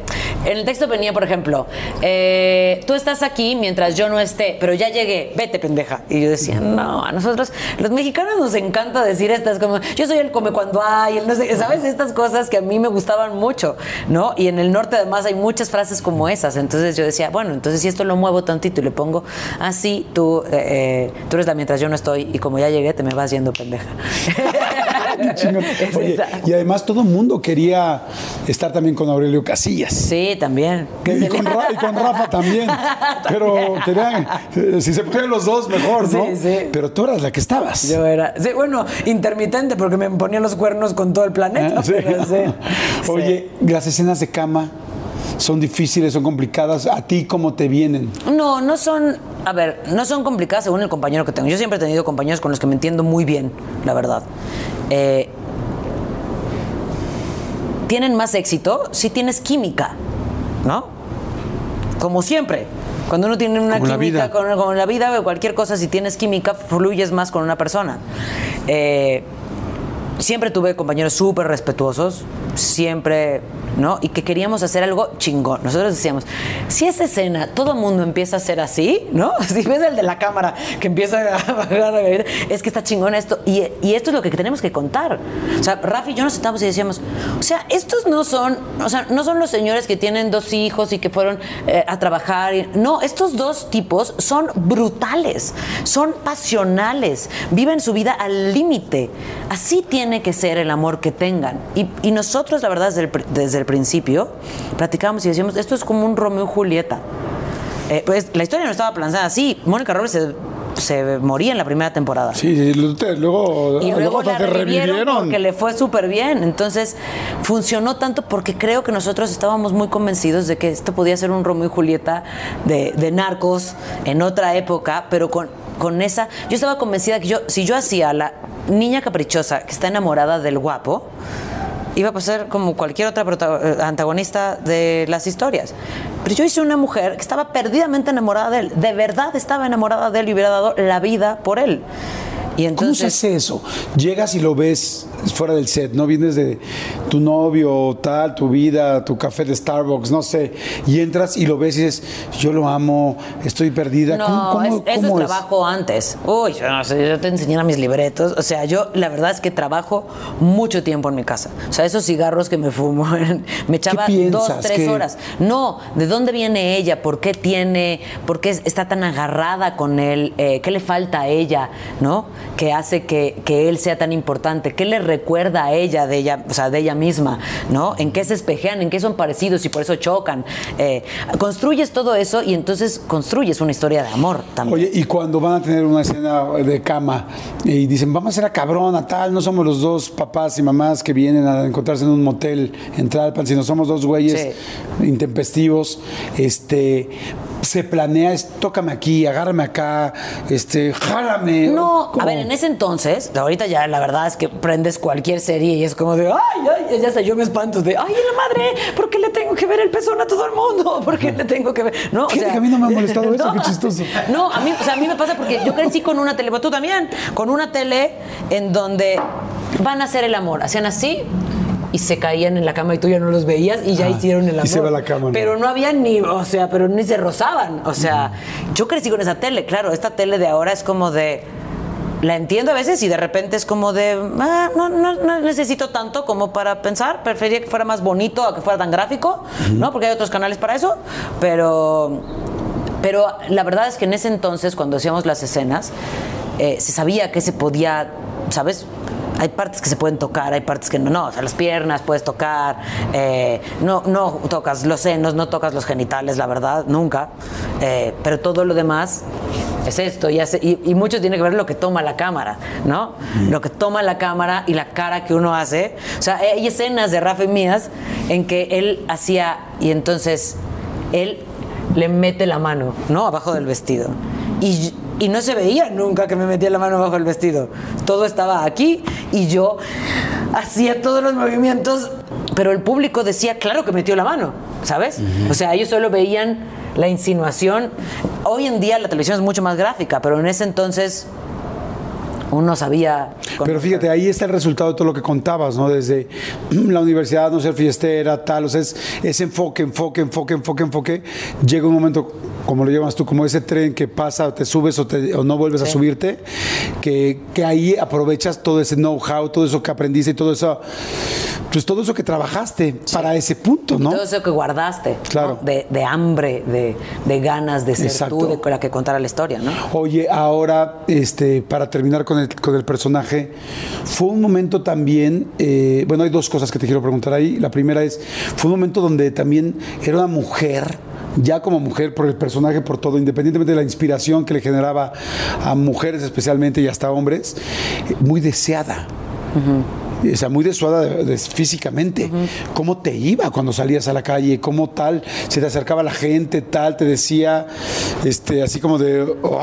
en el texto venía, por ejemplo, eh, tú estás aquí mientras yo no esté, pero ya llegué, vete pendeja. Y yo decía, no, a nosotros, los mexicanos nos encanta decir estas como, yo soy el come cuando hay, el no sé, ¿sabes? Estas cosas que a mí me gustaban mucho, ¿no? Y en el norte además hay muchas frases como esas. Entonces yo decía, bueno, entonces si esto lo muevo tantito y le pongo así, tú, eh, eh, tú eres la mientras yo no estoy y como ya llegué te me vas yendo pendeja. Oye, y además todo el mundo quería estar también con Aurelio Casillas. Sí, también. Y con, y con Rafa también. Pero eh, si se ponían los dos, mejor, ¿no? Sí, sí. Pero tú eras la que estabas. Yo era, sí, bueno, intermitente porque me ponía los cuernos con todo el planeta. Ah, sí. pero sí, sí. Oye, las escenas de cama son difíciles, son complicadas. ¿A ti cómo te vienen? No, no son, a ver, no son complicadas según el compañero que tengo. Yo siempre he tenido compañeros con los que me entiendo muy bien, la verdad. Eh, tienen más éxito si tienes química, ¿no? Como siempre. Cuando uno tiene una Como química vida. con, con la vida o cualquier cosa, si tienes química, fluyes más con una persona. Eh, siempre tuve compañeros súper respetuosos, siempre, ¿no? Y que queríamos hacer algo chingón. Nosotros decíamos, si esa escena todo mundo empieza a ser así, ¿no? Si ves el de la cámara que empieza a es que está chingón esto. Y, y esto es lo que tenemos que contar. O sea, Rafi y yo nos sentamos y decíamos, o sea, estos no son, o sea, no son los señores que tienen dos hijos y que fueron eh, a trabajar. y- no, estos dos tipos son brutales, son pasionales, viven su vida al límite. Así tiene que ser el amor que tengan. Y, y nosotros, la verdad, desde el, desde el principio, platicábamos y decíamos, esto es como un Romeo y Julieta. Eh, pues la historia no estaba planteada así. Mónica Robles se se moría en la primera temporada. Sí, sí, luego, Y luego la revivieron. porque le fue súper bien. Entonces, funcionó tanto porque creo que nosotros estábamos muy convencidos de que esto podía ser un Romeo y Julieta de, de narcos en otra época, pero con, con esa... Yo estaba convencida que yo, si yo hacía la niña caprichosa que está enamorada del guapo, iba a pasar como cualquier otra eh, antagonista de las historias. Pero yo hice una mujer que estaba perdidamente enamorada de él, de verdad estaba enamorada de él y hubiera dado la vida por él. Y ¿Cómo se hace eso? Llegas y lo ves fuera del set, ¿no? Vienes de tu novio, tal, tu vida, tu café de Starbucks, no sé, y entras y lo ves y dices, yo lo amo, estoy perdida. No, ¿Cómo, cómo- es- eso es trabajo antes. Uy, yo no sé, yo te enseñara mis libretos. O sea, yo la verdad es que trabajo mucho tiempo en mi casa. O sea, esos cigarros que me fumo, me echaba dos, tres horas. No, ¿de dónde viene ella? ¿Por qué tiene, por qué está tan agarrada con él? Eh, ¿Qué le falta a ella? ¿No? Que hace que, que él sea tan importante. ¿Qué le recuerda a ella de ella, o sea, de ella misma? ¿No? ¿En qué se espejean? ¿En qué son parecidos y por eso chocan? Eh, construyes todo eso y entonces construyes una historia de amor también. Oye, y cuando van a tener una escena de cama y dicen, vamos a hacer a cabrona, tal, no somos los dos papás y mamás que vienen a encontrarse en un motel en Tlalpan, sino somos dos güeyes intempestivos, este, se planea, es, tócame aquí, agárrame acá, este, jálame. No, ¿Cómo? a ver, en ese entonces, ahorita ya la verdad es que prendes cualquier serie y es como de, ay, ay, ya hasta yo me espanto de, ay, la madre, ¿por qué le tengo que ver el pezón a todo el mundo? ¿Por qué le tengo que ver? No, o sea- que a mí no me ha molestado eso, qué chistoso. No, a mí, o sea, a mí me pasa porque yo crecí con una tele, pero tú también, con una tele en donde van a hacer el amor, hacían así y se caían en la cama y tú ya no los veías y ya Ah, hicieron el y amor. se va a la cama, ¿no? Pero no había ni, o sea, pero ni se rozaban. O sea, yo crecí con esa tele, claro, esta tele de ahora es como de la entiendo a veces y de repente es como de, ah, no, no, no necesito tanto como para pensar, preferiría que fuera más bonito a que fuera tan gráfico, ¿no? Porque hay otros canales para eso, pero, pero la verdad es que en ese entonces, cuando hacíamos las escenas, eh, se sabía que se podía, ¿sabes? Hay partes que se pueden tocar, hay partes que no, no, o sea, las piernas puedes tocar, eh, no, no tocas los senos, no tocas los genitales, la verdad, nunca, Eh, pero todo lo demás es esto, y, hace- y, y mucho tiene que ver lo que toma la cámara, ¿no? Lo que toma la cámara y la cara que uno hace. O sea, hay escenas de Rafa y mías en que él hacía, y entonces él le mete la mano, ¿no? Abajo del vestido. Y, y no se veía nunca que me metía la mano abajo del vestido. Todo estaba aquí y yo hacía todos los movimientos, pero el público decía, claro que metió la mano, ¿sabes? O sea, ellos solo veían la insinuación. Hoy en día la televisión es mucho más gráfica, pero en ese entonces uno sabía... Pero fíjate, ahí está el resultado de todo lo que contabas, ¿no? Desde la universidad, no ser fiestera, tal, o sea, es, ese enfoque, enfoque, enfoque, enfoque, enfoque. Llega un momento, como lo llamas tú, como ese tren que pasa, te subes o, te- o no vuelves a Sí. subirte, que, que ahí aprovechas todo ese know-how, todo eso que aprendiste y todo eso, pues todo eso que trabajaste para ese punto, ¿no? Todo eso que guardaste, ¿no? Claro. de, de hambre, de, de ganas de ser Exacto. tú, de la que contara la historia, ¿no? Oye, ahora, este, para terminar con el, con el personaje, fue un momento también, eh, bueno, hay dos cosas que te quiero preguntar ahí. La primera es, fue un momento donde también era una mujer, ya como mujer, por el personaje, por todo, independientemente de la inspiración que le generaba a mujeres especialmente y hasta hombres, muy deseada. O sea, muy desuada de- de- físicamente. ¿Cómo te iba cuando salías a la calle? ¿Cómo tal? Se te acercaba la gente, tal, te decía, este, así como de, "Oh".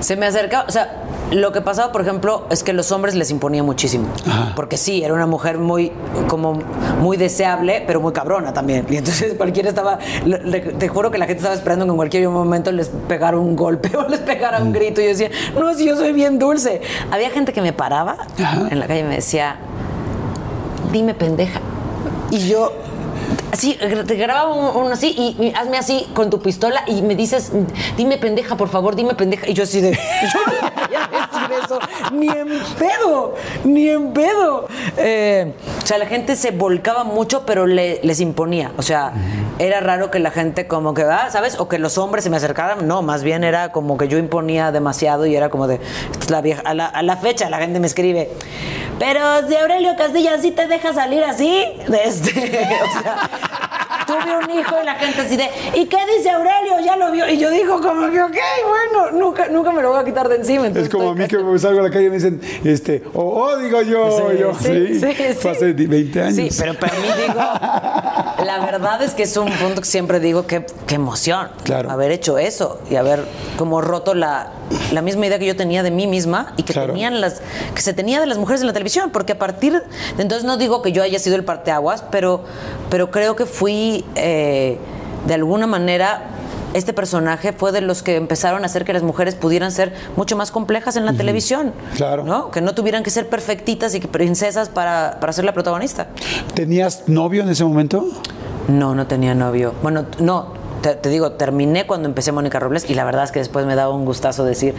Se me acercaba, o sea, lo que pasaba, por ejemplo, es que los hombres les imponía muchísimo. Ajá. Porque sí, era una mujer muy, como, muy deseable, pero muy cabrona también. Y entonces cualquiera estaba, le- te juro que la gente estaba esperando que en cualquier momento les pegara un golpe o les pegara un grito. Y yo decía, no, si yo soy bien dulce. Había gente que me paraba en la calle y me decía, dime pendeja. Y yo, así, te grababa un- uno así y, y hazme así con tu pistola y me dices, dime pendeja, por favor, dime pendeja. Y yo así de, eso, ni en pedo, ni en pedo. Eh, o sea, la gente se volcaba mucho, pero le- les imponía. O sea, era raro que la gente como que, ah, ¿sabes? O que los hombres se me acercaran. No, más bien era como que yo imponía demasiado y era como de, la vieja. A la, a la fecha la gente me escribe, pero si Aurelio Castilla sí te deja salir así, de este, o sea, tuve un hijo y la gente así de, ¿y qué dice Aurelio? Ya lo vio. Y yo digo como que, ok, bueno, nunca, nunca me lo voy a quitar de encima. Es como a mí que me salgo a la calle y me dicen, este, o oh, digo yo, yo, sí, fue hace 20 años. Sí, pero para mí digo, la verdad es que es un punto que siempre digo, qué, qué emoción Claro. haber hecho eso y haber como roto la, la misma idea que yo tenía de mí misma y que Claro. tenían las que se tenía de las mujeres en la televisión, porque a partir de entonces no digo que yo haya sido el parteaguas, pero, pero creo que fui eh, de alguna manera este personaje fue de los que empezaron a hacer que las mujeres pudieran ser mucho más complejas en la televisión. Claro. ¿no? Que no tuvieran que ser perfectitas y que princesas para, para ser la protagonista. ¿Tenías novio en ese momento? No, no tenía novio. Bueno, no. Te, te digo, terminé cuando empecé Mónica Robles y la verdad es que después me daba un gustazo decir,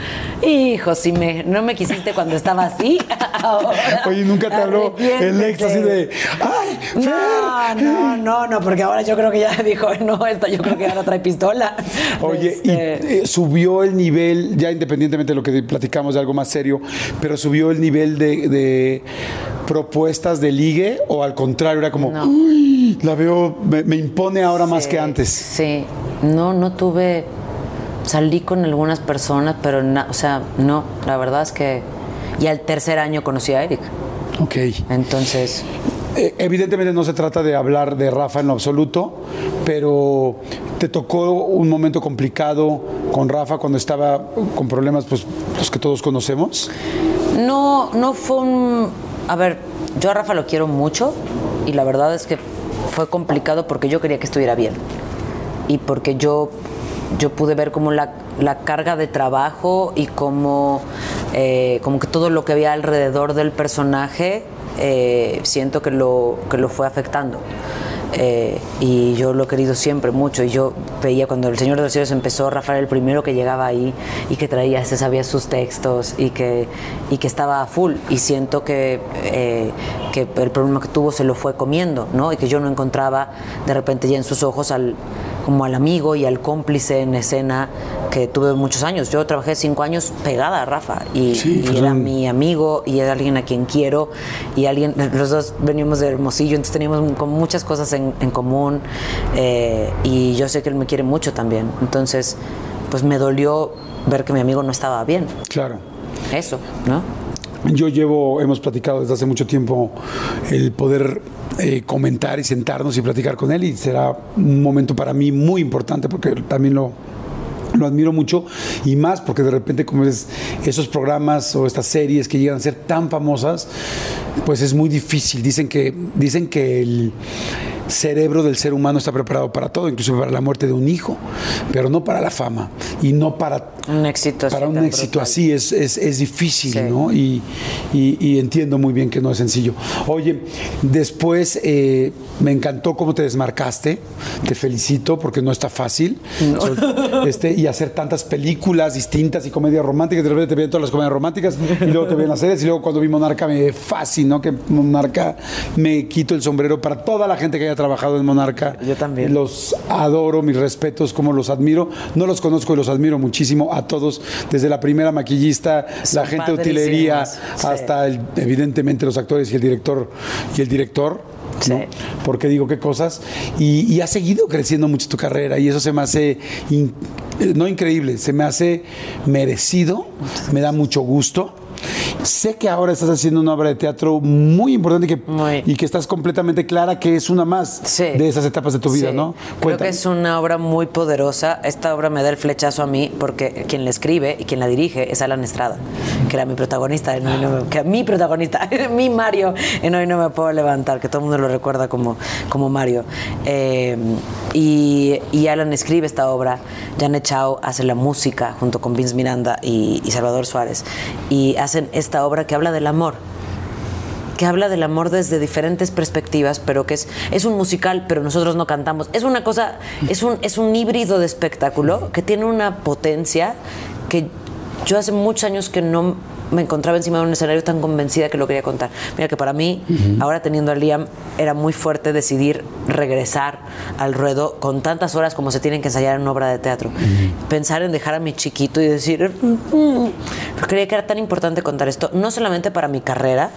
hijo, si me, no me quisiste cuando estaba así, ahora Oye, nunca te habló el arrepiéntete". ex así de, ¡ay, No, Fer! no, no, no, porque ahora yo creo que ya dijo, no, esta yo creo que ahora trae pistola. Oye, y Este, eh, subió el nivel, ya independientemente de lo que platicamos de algo más serio, pero subió el nivel de, de propuestas de ligue o al contrario, era como, No. "Uy, la veo, me, me impone ahora más que antes. Sí, no, no tuve. Salí con algunas personas, pero, na- o sea, no, la verdad es que. Y al tercer año conocí a Eric. Ok. Entonces, Eh, evidentemente no se trata de hablar de Rafa en lo absoluto, pero te tocó un momento complicado con Rafa cuando estaba con problemas, pues los que todos conocemos. no, no fue un. A ver, yo a Rafa lo quiero mucho y la verdad es que fue complicado porque yo quería que estuviera bien. Y porque yo, yo pude ver como la, la carga de trabajo y como, eh, como que todo lo que había alrededor del personaje eh, siento que lo, que lo fue afectando. Eh, y yo lo he querido siempre mucho. Y yo veía cuando El Señor de los Cielos empezó, Rafael era el primero que llegaba ahí y que traía, se sabía sus textos y que, y que estaba full. Y siento que, eh, que el problema que tuvo se lo fue comiendo, ¿no? Y que yo no encontraba de repente ya en sus ojos al como al amigo y al cómplice en escena que tuve muchos años. Yo trabajé cinco años pegada a Rafa y, Sí, y pues era mi amigo y era alguien a quien quiero y alguien, los dos veníamos de Hermosillo, entonces teníamos como muchas cosas en, en común eh, y yo sé que él me quiere mucho también. Entonces, pues me dolió ver que mi amigo no estaba bien. Claro. Eso, ¿no? Yo llevo, hemos platicado desde hace mucho tiempo el poder eh, comentar y sentarnos y platicar con él y será un momento para mí muy importante porque también lo, lo admiro mucho y más porque de repente como es esos programas o estas series que llegan a ser tan famosas, pues es muy difícil. Dicen que, dicen que el cerebro del ser humano está preparado para todo, incluso para la muerte de un hijo, pero no para la fama y no para Un éxito así para un éxito brutal. así es, es, es difícil, Sí. ¿no? Y, y- y entiendo muy bien que no es sencillo. Oye, después eh, me encantó cómo te desmarcaste, te felicito porque no está fácil. Este, y hacer tantas películas distintas y comedias románticas, de repente te ven todas las comedias románticas y luego te ven las series y luego cuando vi Monarca me fascinó que Monarca me quito el sombrero para toda la gente que haya trabajado en Monarca. Yo también. Los adoro, mis respetos, como los admiro. No los conozco y los admiro muchísimo a todos, desde la primera maquillista, Son la gente de utilería, sí. hasta el- evidentemente los actores y el director y el director. ¿no? Sí. Porque digo qué cosas. Y, y ha seguido creciendo mucho tu carrera y eso se me hace, in- eh, no increíble, se me hace merecido, me da mucho gusto. Sé que ahora estás haciendo una obra de teatro muy importante y que, Muy. y que estás completamente clara que es una más Sí. de esas etapas de tu vida, Sí. ¿no? Creo Cuéntame. que es una obra muy poderosa. Esta obra me da el flechazo a mí porque quien la escribe y quien la dirige es Alan Estrada, que era mi protagonista, en Hoy no me- que mi protagonista, mi Mario, en Hoy no me puedo levantar, que todo el mundo lo recuerda como, como Mario. Eh, y, y Alan escribe esta obra, Janet Chao hace la música junto con Vince Miranda y, y Salvador Suárez, y hacen esta obra que habla del amor que habla del amor desde diferentes perspectivas, pero que es, es un musical, pero nosotros no cantamos. Es una cosa, es un, es un híbrido de espectáculo que tiene una potencia que yo hace muchos años que no me encontraba encima de un escenario tan convencida que lo quería contar. Mira que para mí, ahora teniendo a Liam, era muy fuerte decidir regresar al ruedo con tantas horas como se tienen que ensayar en una obra de teatro. Pensar en dejar a mi chiquito y decir, "Mm". Pero creía que era tan importante contar esto, no solamente para mi carrera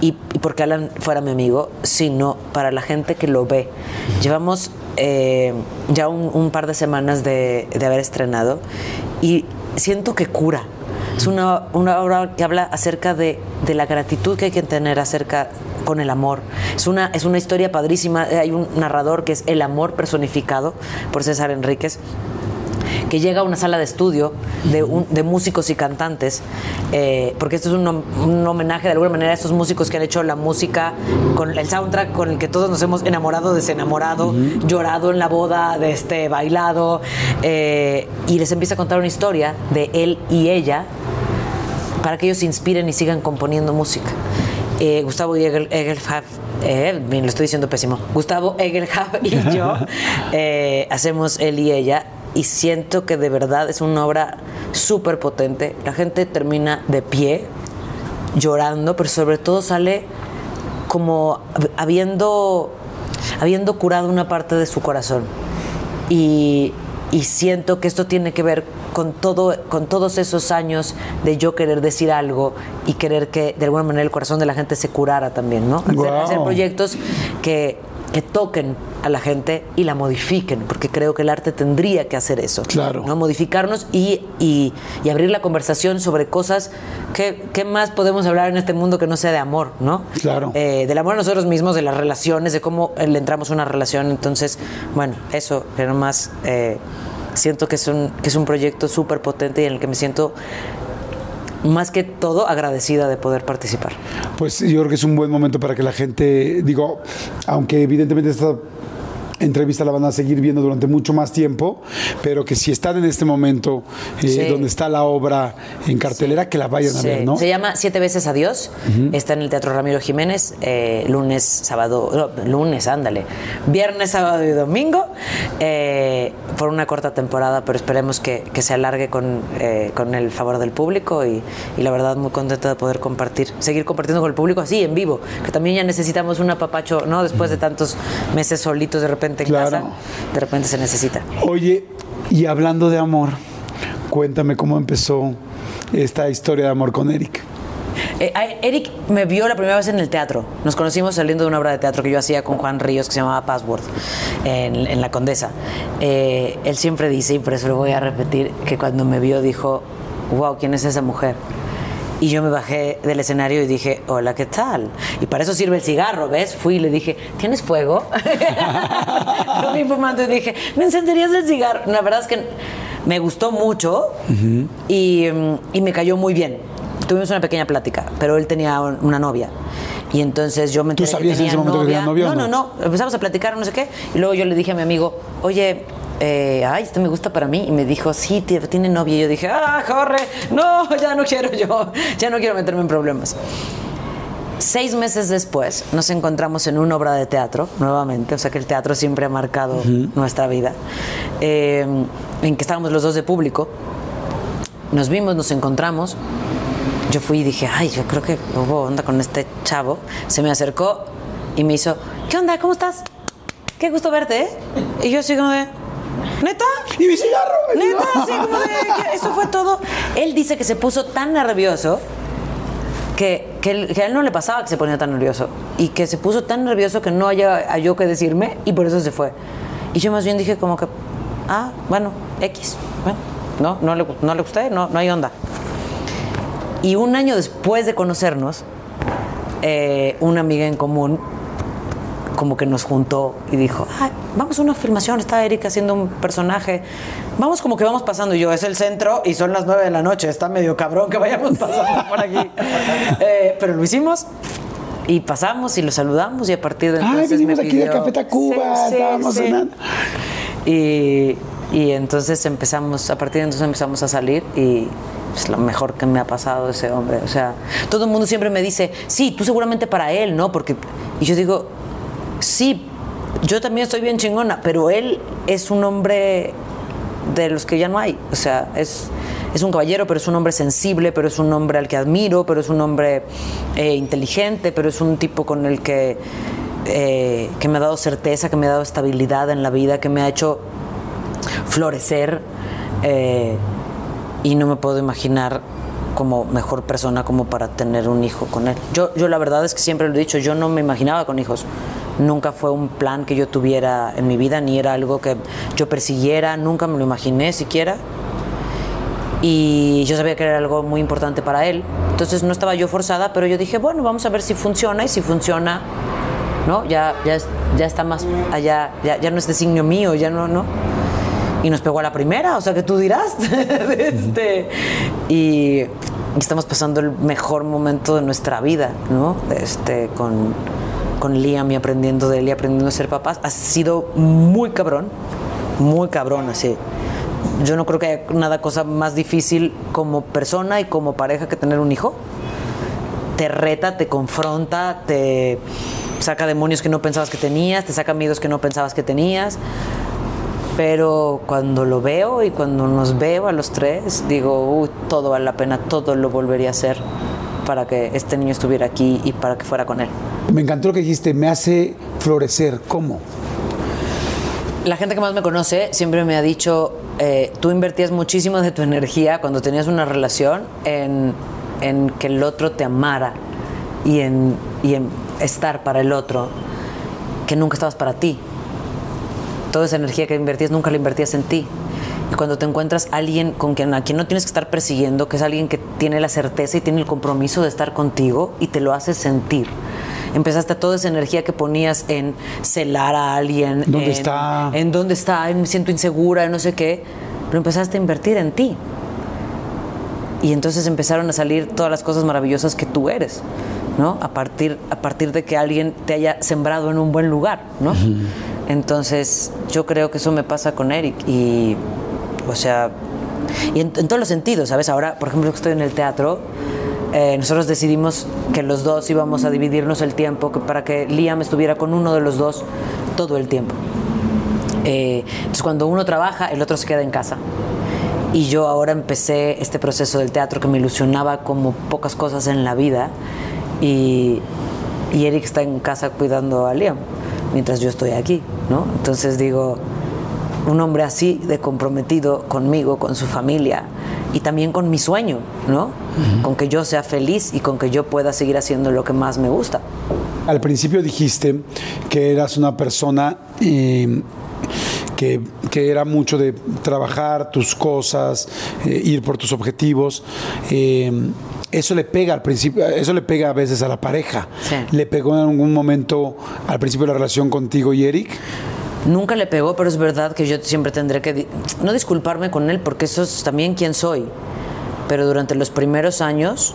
y, y porque Alan fuera mi amigo, sino para la gente que lo ve. Llevamos eh, ya un, un par de semanas de, de haber estrenado y siento que cura. Es una, una obra que habla acerca de, de la gratitud que hay que tener acerca con el amor. Es una, es una historia padrísima. Hay un narrador que es el amor personificado por César Enríquez que llega a una sala de estudio de, un- de músicos y cantantes, eh, porque esto es un, hom- un homenaje de alguna manera a estos músicos que han hecho la música con el soundtrack con el que todos nos hemos enamorado, desenamorado, llorado en la boda, de este, bailado, eh, y les empieza a contar una historia de él y ella para que ellos se inspiren y sigan componiendo música. Eh, Gustavo Egel, Egelhaf, eh, bien, lo estoy diciendo pésimo. Gustavo Egelhaf y yo eh, hacemos él y ella y siento que de verdad es una obra súper potente. La gente termina de pie, llorando, pero sobre todo sale como hab- habiendo, habiendo curado una parte de su corazón. Y, y siento que esto tiene que ver con, todo, con todos esos años de yo querer decir algo y querer que de alguna manera el corazón de la gente se curara también, ¿no? Hacer proyectos que, que toquen a la gente y la modifiquen, porque creo que el arte tendría que hacer eso. Claro. ¿no? Modificarnos y, y- y abrir la conversación sobre cosas que, ¿qué más podemos hablar en este mundo que no sea de amor, ¿no? Claro. Eh, del amor a nosotros mismos, de las relaciones, de cómo eh, le entramos a una relación. Entonces, bueno, eso, pero más eh, siento que es un, que es un proyecto súper potente y en el que me siento más que todo agradecida de poder participar. Pues yo creo que es un buen momento para que la gente, digo, aunque evidentemente esta entrevista la van a seguir viendo durante mucho más tiempo, pero que si están en este momento eh, Sí. donde está la obra en cartelera, que la vayan a ver, ¿no? Se llama Siete veces Adiós. Está en el Teatro Ramiro Jiménez, eh, lunes, sábado, no, lunes, ándale. Viernes, sábado y domingo, eh, por una corta temporada, pero esperemos que, que se alargue con, eh, con el favor del público y, y la verdad muy contenta de poder compartir, seguir compartiendo con el público así, en vivo, que también ya necesitamos un apapacho, ¿no? Después de tantos meses solitos de repente en Claro. casa, de repente se necesita. Oye, y hablando de amor, cuéntame cómo empezó esta historia de amor con Eric. Eh, Eric me vio la primera vez en el teatro. Nos conocimos saliendo de una obra de teatro que yo hacía con Juan Ríos que se llamaba Password en, en La Condesa. Eh, él siempre dice, y por eso lo voy a repetir, que cuando me vio dijo, wow, ¿quién es esa mujer? Y yo me bajé del escenario y dije, hola, ¿qué tal? Y para eso sirve el cigarro, ¿ves? Fui y le dije, ¿tienes fuego? Lo vi fumando y dije, ¿me encenderías el cigarro? La verdad es que me gustó mucho y, mm, y me cayó muy bien. Tuvimos una pequeña plática, pero él tenía un- una novia. Y entonces yo me ¿Tú enteré que sabías en ese momento que tenía novia No, no, no? no. Empezamos a platicar, no sé qué. Y luego yo le dije a mi amigo, oye, eh, ay, este me gusta para mí. Y me dijo, sí, tie- tiene novia. Y yo dije, ah, corre, no, ya no quiero yo, ya no quiero meterme en problemas. Seis meses después nos encontramos en una obra de teatro, nuevamente, o sea que el teatro siempre ha marcado nuestra vida, eh, en que estábamos los dos de público. Nos vimos, nos encontramos. Yo fui y dije, ay, yo creo que hubo onda con este chavo. Se me acercó y me hizo, ¿qué onda? ¿Cómo estás? Qué gusto verte, ¿eh? Y yo así como de, ¿neta? ¡Y mi cigarro! Neta, así como de, eso fue todo. Él dice que se puso tan nervioso que, que, él- que a él no le pasaba que se ponía tan nervioso. Y que se puso tan nervioso que no haya halló que decirme y por eso se fue. Y yo más bien dije como que, ah, bueno, X. Bueno, no, no le, no le gusté, no, no hay onda. Y un año después de conocernos, eh, una amiga en común como que nos juntó y dijo, "Ay, vamos a una filmación, está Erika haciendo un personaje, vamos como que vamos pasando, y yo, es el centro y son las nueve de la noche, está medio cabrón que vayamos pasando por aquí. Eh, pero lo hicimos y pasamos y lo saludamos y a partir de Ay, entonces venimos me aquí de pidió- Café Tacuba, Sí, sí, estábamos sí. cenando. Y, y entonces empezamos, a partir de entonces empezamos a salir y es lo mejor que me ha pasado ese hombre. O sea, todo el mundo siempre me dice, sí, tú seguramente para él, ¿no? Porque, y yo digo, sí, yo también estoy bien chingona, pero él es un hombre de los que ya no hay. O sea, es, es un caballero, pero es un hombre sensible, pero es un hombre al que admiro, pero es un hombre eh, inteligente, pero es un tipo con el que, eh, que me ha dado certeza, que me ha dado estabilidad en la vida, que me ha hecho florecer. eh, y no me puedo imaginar como mejor persona como para tener un hijo con él. Yo, yo la verdad es que siempre lo he dicho, yo no me imaginaba con hijos. Nunca fue un plan que yo tuviera en mi vida, ni era algo que yo persiguiera, nunca me lo imaginé siquiera. y yo sabía que era algo muy importante para él. Entonces no estaba yo forzada, pero yo dije, bueno, vamos a ver si funciona y si funciona, ¿no? Ya, ya, ya está más allá, ya, ya no es designio mío, ya no, ¿no? Y nos pegó a la primera, o sea, que tú dirás. este, y, y estamos pasando el mejor momento de nuestra vida, ¿no? Este, con, con Liam y aprendiendo de él y aprendiendo a ser papás. Ha sido muy cabrón, muy cabrón, así yo no creo que haya nada cosa más difícil como persona y como pareja que tener un hijo. Te reta, te confronta, te saca demonios que no pensabas que tenías, te saca miedos que no pensabas que tenías. Pero cuando lo veo y cuando nos veo a los tres, digo, todo vale la pena, todo lo volvería a hacer para que este niño estuviera aquí y para que fuera con él. Me encantó lo que dijiste, me hace florecer. ¿Cómo? La gente que más me conoce siempre me ha dicho, eh, tú invertías muchísimo de tu energía cuando tenías una relación en, en que el otro te amara y en, y en estar para el otro, que nunca estabas para ti. Toda esa energía que invertías nunca la invertías en ti. Y cuando te encuentras alguien con quien, a quien no tienes que estar persiguiendo, que es alguien que tiene la certeza y tiene el compromiso de estar contigo y te lo hace sentir. Empezaste toda esa energía que ponías en celar a alguien. ¿Dónde en, está? En dónde está, me siento insegura, no sé qué. Lo empezaste a invertir en ti. Y entonces empezaron a salir todas las cosas maravillosas que tú eres, ¿no? A partir, a partir de que alguien te haya sembrado en un buen lugar, ¿no? Entonces, yo creo que eso me pasa con Eric. Y, o sea, y en, en todos los sentidos, ¿sabes? Ahora, por ejemplo, que estoy en el teatro, eh, nosotros decidimos que los dos íbamos a dividirnos el tiempo para que Liam estuviera con uno de los dos todo el tiempo. Eh, entonces, cuando uno trabaja, el otro se queda en casa. Y yo ahora empecé este proceso del teatro que me ilusionaba como pocas cosas en la vida. Y, y Eric está en casa cuidando a Liam mientras yo estoy aquí, ¿no? Entonces digo, un hombre así de comprometido conmigo, con su familia y también con mi sueño, ¿no? Con que yo sea feliz y con que yo pueda seguir haciendo lo que más me gusta. Al principio dijiste que eras una persona eh, que, que era mucho de trabajar tus cosas, eh, ir por tus objetivos. Eh, eso le pega al principio, eso le pega a veces a la pareja. Sí. ¿Le pegó en algún momento al principio de la relación contigo y Eric? Nunca le pegó, pero es verdad que yo siempre tendré que, no disculparme con él, porque eso es también quién soy. Pero durante los primeros años,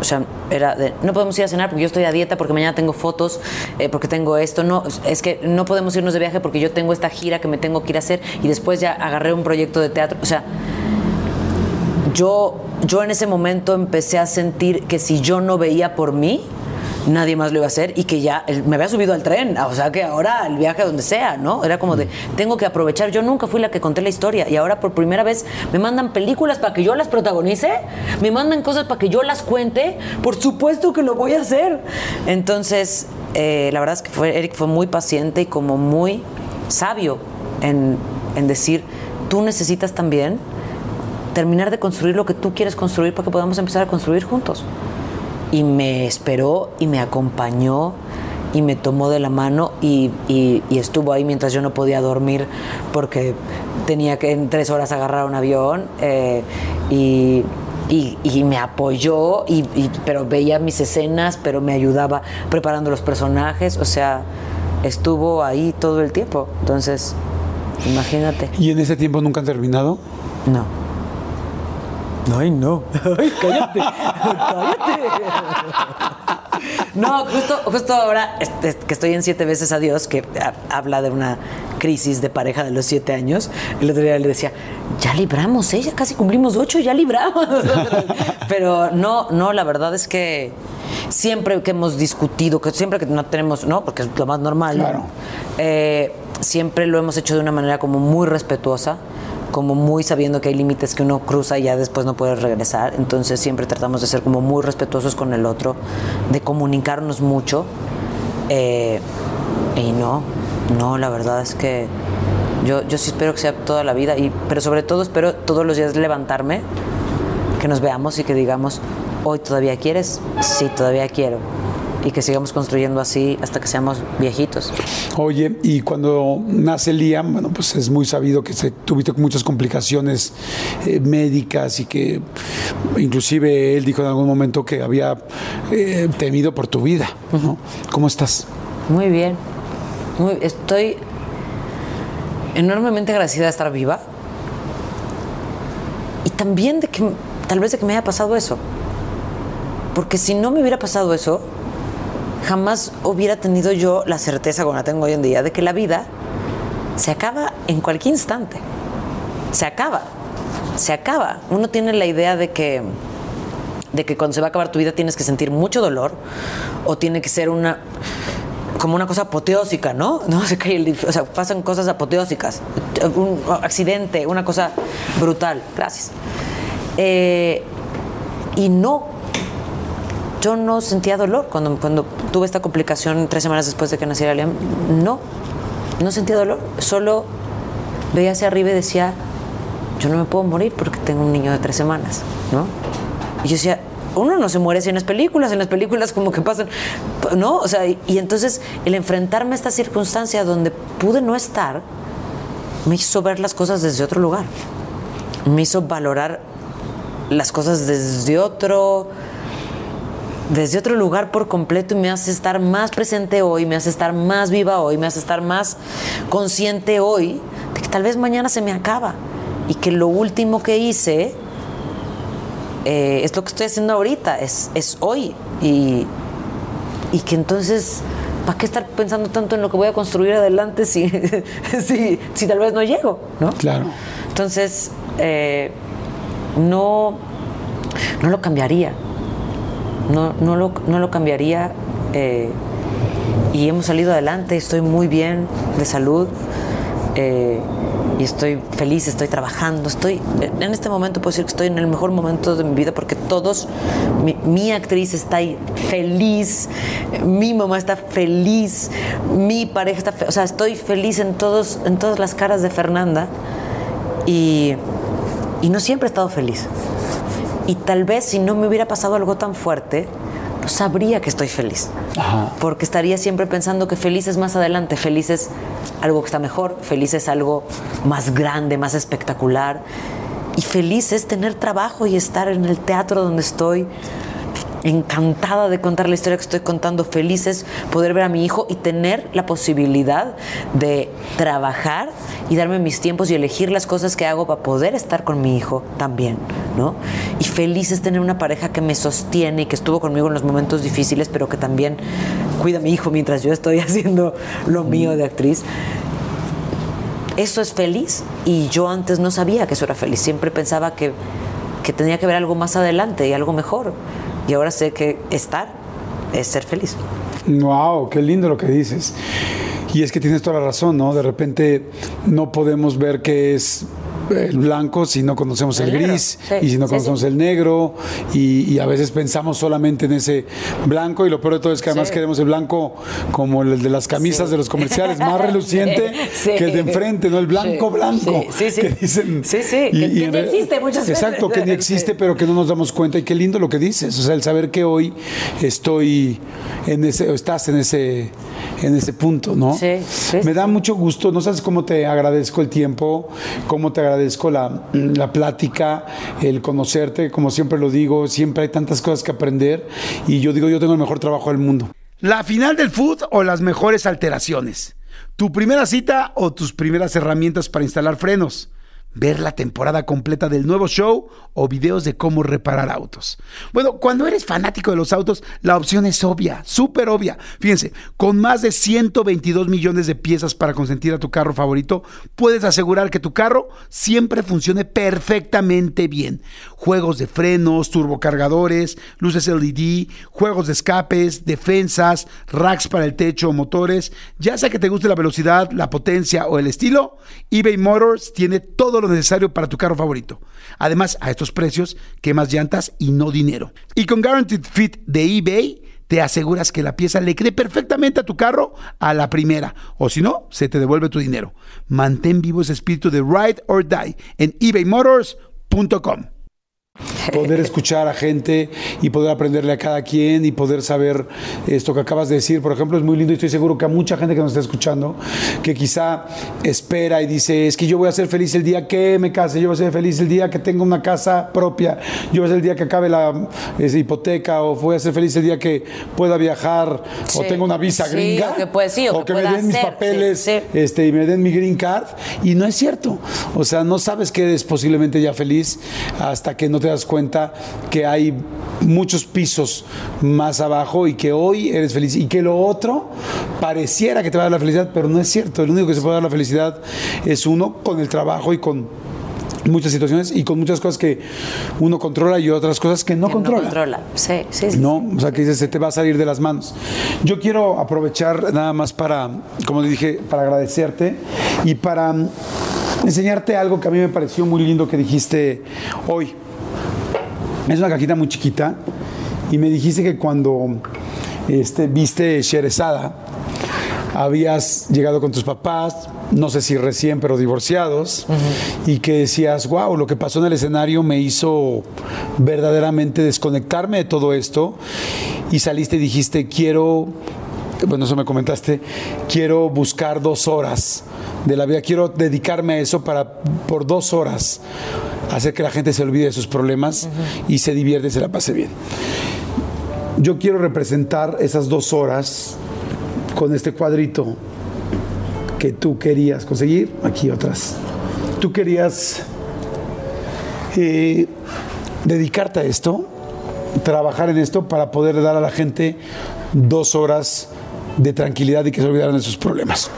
o sea, era de, no podemos ir a cenar porque yo estoy a dieta, porque mañana tengo fotos, eh, porque tengo esto, no, es que no podemos irnos de viaje porque yo tengo esta gira que me tengo que ir a hacer y después ya agarré un proyecto de teatro, o sea, yo, yo en ese momento empecé a sentir que si yo no veía por mí, nadie más lo iba a hacer y que ya me había subido al tren, o sea que ahora el viaje a donde sea, ¿no? Era como de, tengo que aprovechar, yo nunca fui la que conté la historia y ahora por primera vez me mandan películas para que yo las protagonice, me mandan cosas para que yo las cuente, por supuesto que lo voy a hacer. Entonces, eh, la verdad es que fue, Eric fue muy paciente y como muy sabio en, en decir, tú necesitas también terminar de construir lo que tú quieres construir para que podamos empezar a construir juntos. Y me esperó y me acompañó y me tomó de la mano y, y- y estuvo ahí mientras yo no podía dormir porque tenía que en tres horas agarrar un avión eh, y, y- y me apoyó, y, y- pero veía mis escenas, pero me ayudaba preparando los personajes, o sea, estuvo ahí todo el tiempo. Entonces, imagínate. ¿Y en ese tiempo nunca han terminado? No. Ay, no. Ay, cállate. cállate. No, justo, justo ahora este, que estoy en Siete veces a Dios, que ha- habla de una crisis de pareja de los siete años, el otro día le decía, ya libramos, ¿eh? ya casi cumplimos ocho, ya libramos. Pero no, no, la verdad es que siempre que hemos discutido, que siempre que no tenemos, ¿no? Porque es lo más normal, ¿no? Claro. Eh, siempre lo hemos hecho de una manera como muy respetuosa, como muy sabiendo que hay límites que uno cruza y ya después no puede regresar. Entonces siempre tratamos de ser como muy respetuosos con el otro, de comunicarnos mucho. Eh, y no, no, la verdad es que yo, yo sí espero que sea toda la vida, y, pero sobre todo espero todos los días levantarme, que nos veamos y que digamos, hoy todavía quieres, sí, todavía quiero. Y que sigamos construyendo así hasta que seamos viejitos. Oye, y cuando nace Liam, bueno, pues es muy sabido que se, tuviste muchas complicaciones eh, médicas y que inclusive él dijo en algún momento que había eh, temido por tu vida. ¿no? ¿Cómo estás? Muy bien. Muy, estoy enormemente agradecida de estar viva y también de que tal vez de que me haya pasado eso. Porque si no me hubiera pasado eso, jamás hubiera tenido yo la certeza, como la tengo hoy en día, de que la vida se acaba en cualquier instante. Se acaba. Se acaba. Uno tiene la idea de que de que cuando se va a acabar tu vida tienes que sentir mucho dolor o tiene que ser una como una cosa apoteósica, ¿no? No se cae el, o sea, pasan cosas apoteósicas, un accidente, una cosa brutal. Gracias. Eh, y no, yo no sentía dolor cuando, cuando tuve esta complicación tres semanas después de que naciera Liam. No, no sentía dolor. Solo veía hacia arriba y decía, yo no me puedo morir porque tengo un niño de tres semanas, ¿no? Y yo decía, uno no se muere así en las películas, en las películas como que pasan, ¿no? O sea, y, y entonces el enfrentarme a esta circunstancia donde pude no estar, me hizo ver las cosas desde otro lugar. Me hizo valorar las cosas desde otro desde otro lugar por completo y me hace estar más presente hoy, me hace estar más viva hoy, me hace estar más consciente hoy de que tal vez mañana se me acaba y que lo último que hice eh, es lo que estoy haciendo ahorita, es, es hoy y, y que entonces ¿para qué estar pensando tanto en lo que voy a construir adelante si, si, si tal vez no llego? ¿no? Claro. Entonces, eh, no, no lo cambiaría. No, no, lo, no lo cambiaría. eh, y hemos salido adelante, estoy muy bien de salud. eh, y estoy feliz, estoy trabajando, estoy en este momento puedo decir que estoy en el mejor momento de mi vida porque todos, mi, actriz está ahí feliz, mi mamá está feliz, mi pareja está, fe- o sea, estoy feliz en todos, en todas las caras de Fernanda y, y no siempre he estado feliz. Y tal vez si no me hubiera pasado algo tan fuerte, no sabría que estoy feliz. Ajá. Porque estaría siempre pensando que feliz es más adelante, feliz es algo que está mejor, feliz es algo más grande, más espectacular. Y feliz es tener trabajo y estar en el teatro donde estoy, encantada de contar la historia que estoy contando, feliz es poder ver a mi hijo y tener la posibilidad de trabajar y darme mis tiempos y elegir las cosas que hago para poder estar con mi hijo también, ¿no? Y feliz es tener una pareja que me sostiene y que estuvo conmigo en los momentos difíciles, pero que también cuida a mi hijo mientras yo estoy haciendo lo mío de actriz. Eso es feliz y yo antes no sabía que eso era feliz, siempre pensaba que, que tenía que ver algo más adelante y algo mejor. Y ahora sé que estar es ser feliz. Wow, qué lindo lo que dices. Y es que tienes toda la razón, ¿no? De repente no podemos ver qué es el blanco si no conocemos el, gris sí, y si no conocemos sí. el negro y, y a veces pensamos solamente en ese blanco y lo peor de todo es que además queremos el blanco como el de las camisas de los comerciales, más reluciente que el de enfrente, ¿no? El blanco, blanco. sí, sí, sí. Que dicen, Sí, sí, que- que re- existe muchas veces. Exacto, que ni existe, pero que no nos damos cuenta y qué lindo lo que dices, o sea, el saber que hoy estoy en ese, o estás en ese, en ese punto, ¿no? Sí, sí, Me da mucho gusto, no sabes cómo te agradezco el tiempo, cómo te agradezco la, la plática, el conocerte, como siempre lo digo, siempre hay tantas cosas que aprender y yo digo, yo tengo el mejor trabajo del mundo. La final del food o las mejores alteraciones. Tu primera cita o tus primeras herramientas para instalar frenos ver la temporada completa del nuevo show o videos de cómo reparar autos. Bueno, cuando eres fanático de los autos, la opción es obvia, súper obvia. Fíjense, con más de 122 millones de piezas para consentir a tu carro favorito, puedes asegurar que tu carro siempre funcione perfectamente bien. Juegos de frenos, turbocargadores, luces LED, juegos de escapes, defensas, racks para el techo motores. Ya sea que te guste la velocidad, la potencia o el estilo, eBay Motors tiene todo lo necesario para tu carro favorito. Además, a estos precios, quemas llantas y no dinero. Y con Guaranteed Fit de eBay, te aseguras que la pieza le quede perfectamente a tu carro a la primera. O si no, se te devuelve tu dinero. Mantén vivo ese espíritu de Ride or Die en ebaymotors.com. poder escuchar a gente y poder aprenderle a cada quien y poder saber esto que acabas de decir. Por ejemplo, es muy lindo y estoy seguro que a mucha gente que nos está escuchando, que quizá espera y dice, es que yo voy a ser feliz el día que me case, yo voy a ser feliz el día que tenga una casa propia, yo voy a ser el día que acabe la hipoteca o voy a ser feliz el día que pueda viajar o tenga una visa gringa o que, puede, sí, o, que, me den mis papeles Este, y me den mi green card. Y no es cierto. O sea, no sabes que eres posiblemente ya feliz hasta que no te das cuenta que hay muchos pisos más abajo y que hoy eres feliz y que lo otro pareciera que te va a dar la felicidad, pero no es cierto. El único que se puede dar la felicidad es uno con el trabajo y con muchas situaciones y con muchas cosas que uno controla y otras cosas que no controla. No controla, sí, sí, No, o sea, que dices, se te va a salir de las manos. Yo quiero aprovechar nada más para, como dije, para agradecerte y para enseñarte algo que a mí me pareció muy lindo que dijiste hoy. Es una cajita muy chiquita y me dijiste que cuando este, viste Sherezada, habías llegado con tus papás, no sé si recién, pero divorciados, y que decías, wow, lo que pasó en el escenario me hizo verdaderamente desconectarme de todo esto, y saliste y dijiste, quiero, bueno, eso me comentaste, quiero buscar dos horas de la vida, quiero dedicarme a eso para, por dos horas, hacer que la gente se olvide de sus problemas y se divierte y se la pase bien. Yo quiero representar esas dos horas con este cuadrito que tú querías conseguir. Aquí otras. Tú querías eh, dedicarte a esto, trabajar en esto para poder dar a la gente dos horas de tranquilidad y que se olvidaran de sus problemas.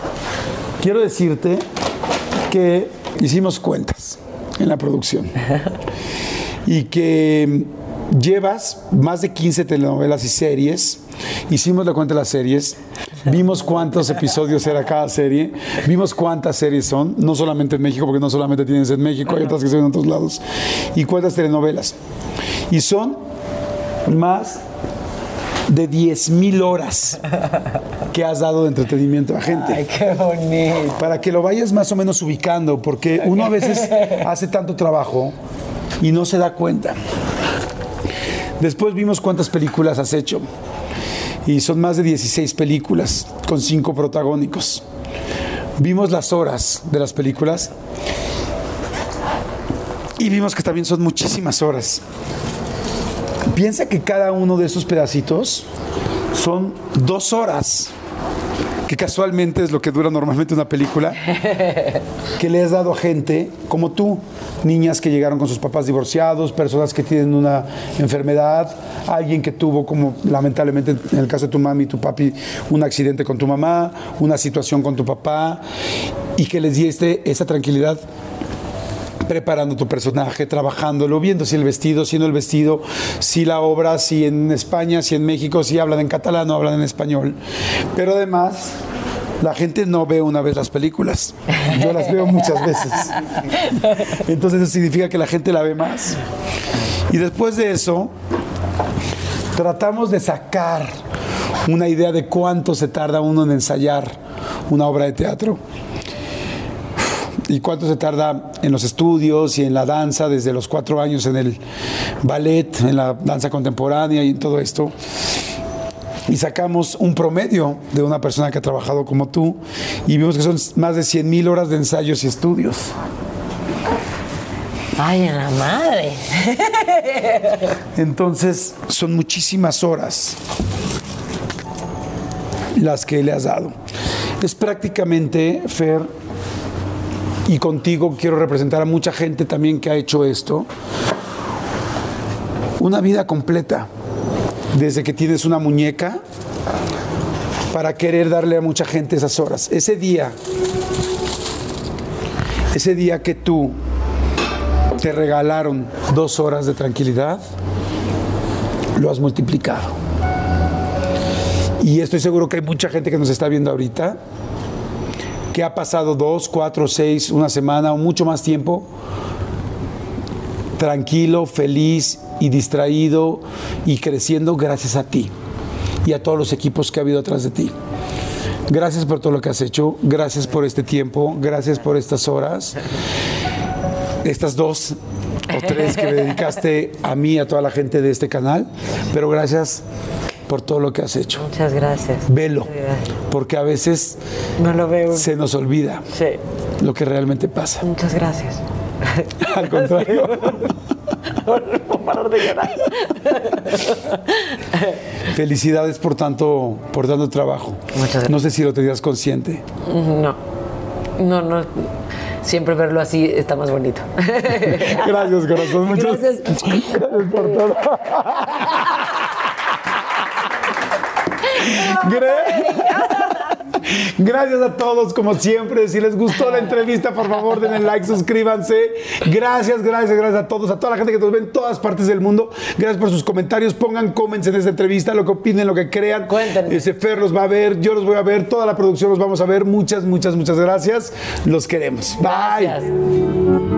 Quiero decirte que hicimos cuentas en la producción y que llevas más de 15 telenovelas y series. Hicimos la cuenta de las series Vimos cuántos episodios era cada serie, vimos cuántas series son, no solamente en México, porque no solamente tienes en México, hay otras que son en otros lados, y cuántas telenovelas. Y son más de 10 mil horas que has dado de entretenimiento a gente. Ay, qué bonito. Para que lo vayas más o menos ubicando, porque uno a veces hace tanto trabajo y no se da cuenta. Después vimos cuántas películas has hecho y son más de 16 películas con cinco protagónicos. Vimos las horas de las películas y vimos que también son muchísimas horas. Piensa que cada uno de esos pedacitos son dos horas que casualmente es lo que dura normalmente una película, que le has dado a gente como tú, niñas que llegaron con sus papás divorciados, personas que tienen una enfermedad, alguien que tuvo, como lamentablemente en el caso de tu mami y tu papi, un accidente con tu mamá, una situación con tu papá, y que les diste esa tranquilidad preparando tu personaje, trabajándolo, viendo si el vestido, si no el vestido, si la obra, si en España, si en México, si hablan en catalán o hablan en español. Pero además, la gente no ve una vez las películas. Yo las veo muchas veces. Entonces eso significa que la gente la ve más. Y después de eso, tratamos de sacar una idea de cuánto se tarda uno en ensayar una obra de teatro y cuánto se tarda en los estudios y en la danza, desde los cuatro años en el ballet, en la danza contemporánea y en todo esto. Y sacamos un promedio de una persona que ha trabajado como tú y vimos que son más de 100 mil horas de ensayos y estudios. Ay, en la madre. Entonces, son muchísimas horas las que le has dado. Es prácticamente, Fer, y contigo quiero representar a mucha gente también que ha hecho esto. Una vida completa, desde que tienes una muñeca para querer darle a mucha gente esas horas. Ese día, ese día que tú te regalaron dos horas de tranquilidad, lo has multiplicado. Y estoy seguro que hay mucha gente que nos está viendo ahorita que ha pasado dos, cuatro, seis, una semana o mucho más tiempo tranquilo, feliz y distraído y creciendo gracias a ti y a todos los equipos que ha habido atrás de ti. Gracias por todo lo que has hecho, gracias por este tiempo, gracias por estas horas, estas dos o tres que me dedicaste a mí, a toda la gente de este canal, pero gracias por todo lo que has hecho. Muchas gracias. Velo, Gracias. porque a veces No lo veo. se nos olvida Sí. lo que realmente pasa. Muchas gracias. Al contrario. No parar de llorar. Felicidades por tanto, por tanto trabajo. Muchas gracias. No sé si lo tenías consciente. No. No, no. Siempre verlo así está más bonito. Gracias, corazón. Muchas Gracias. gracias por todo. Gracias a todos, como siempre. Si les gustó la entrevista, por favor, denle like, suscríbanse. Gracias, gracias, gracias a todos, a toda la gente que nos ve en todas partes del mundo. Gracias por sus comentarios. Pongan comments en esta entrevista, lo que opinen, lo que crean. Cuéntenme. Ese Fer los va a ver, yo los voy a ver, toda la producción los vamos a ver. Muchas, muchas, muchas gracias. Los queremos. Bye. Gracias.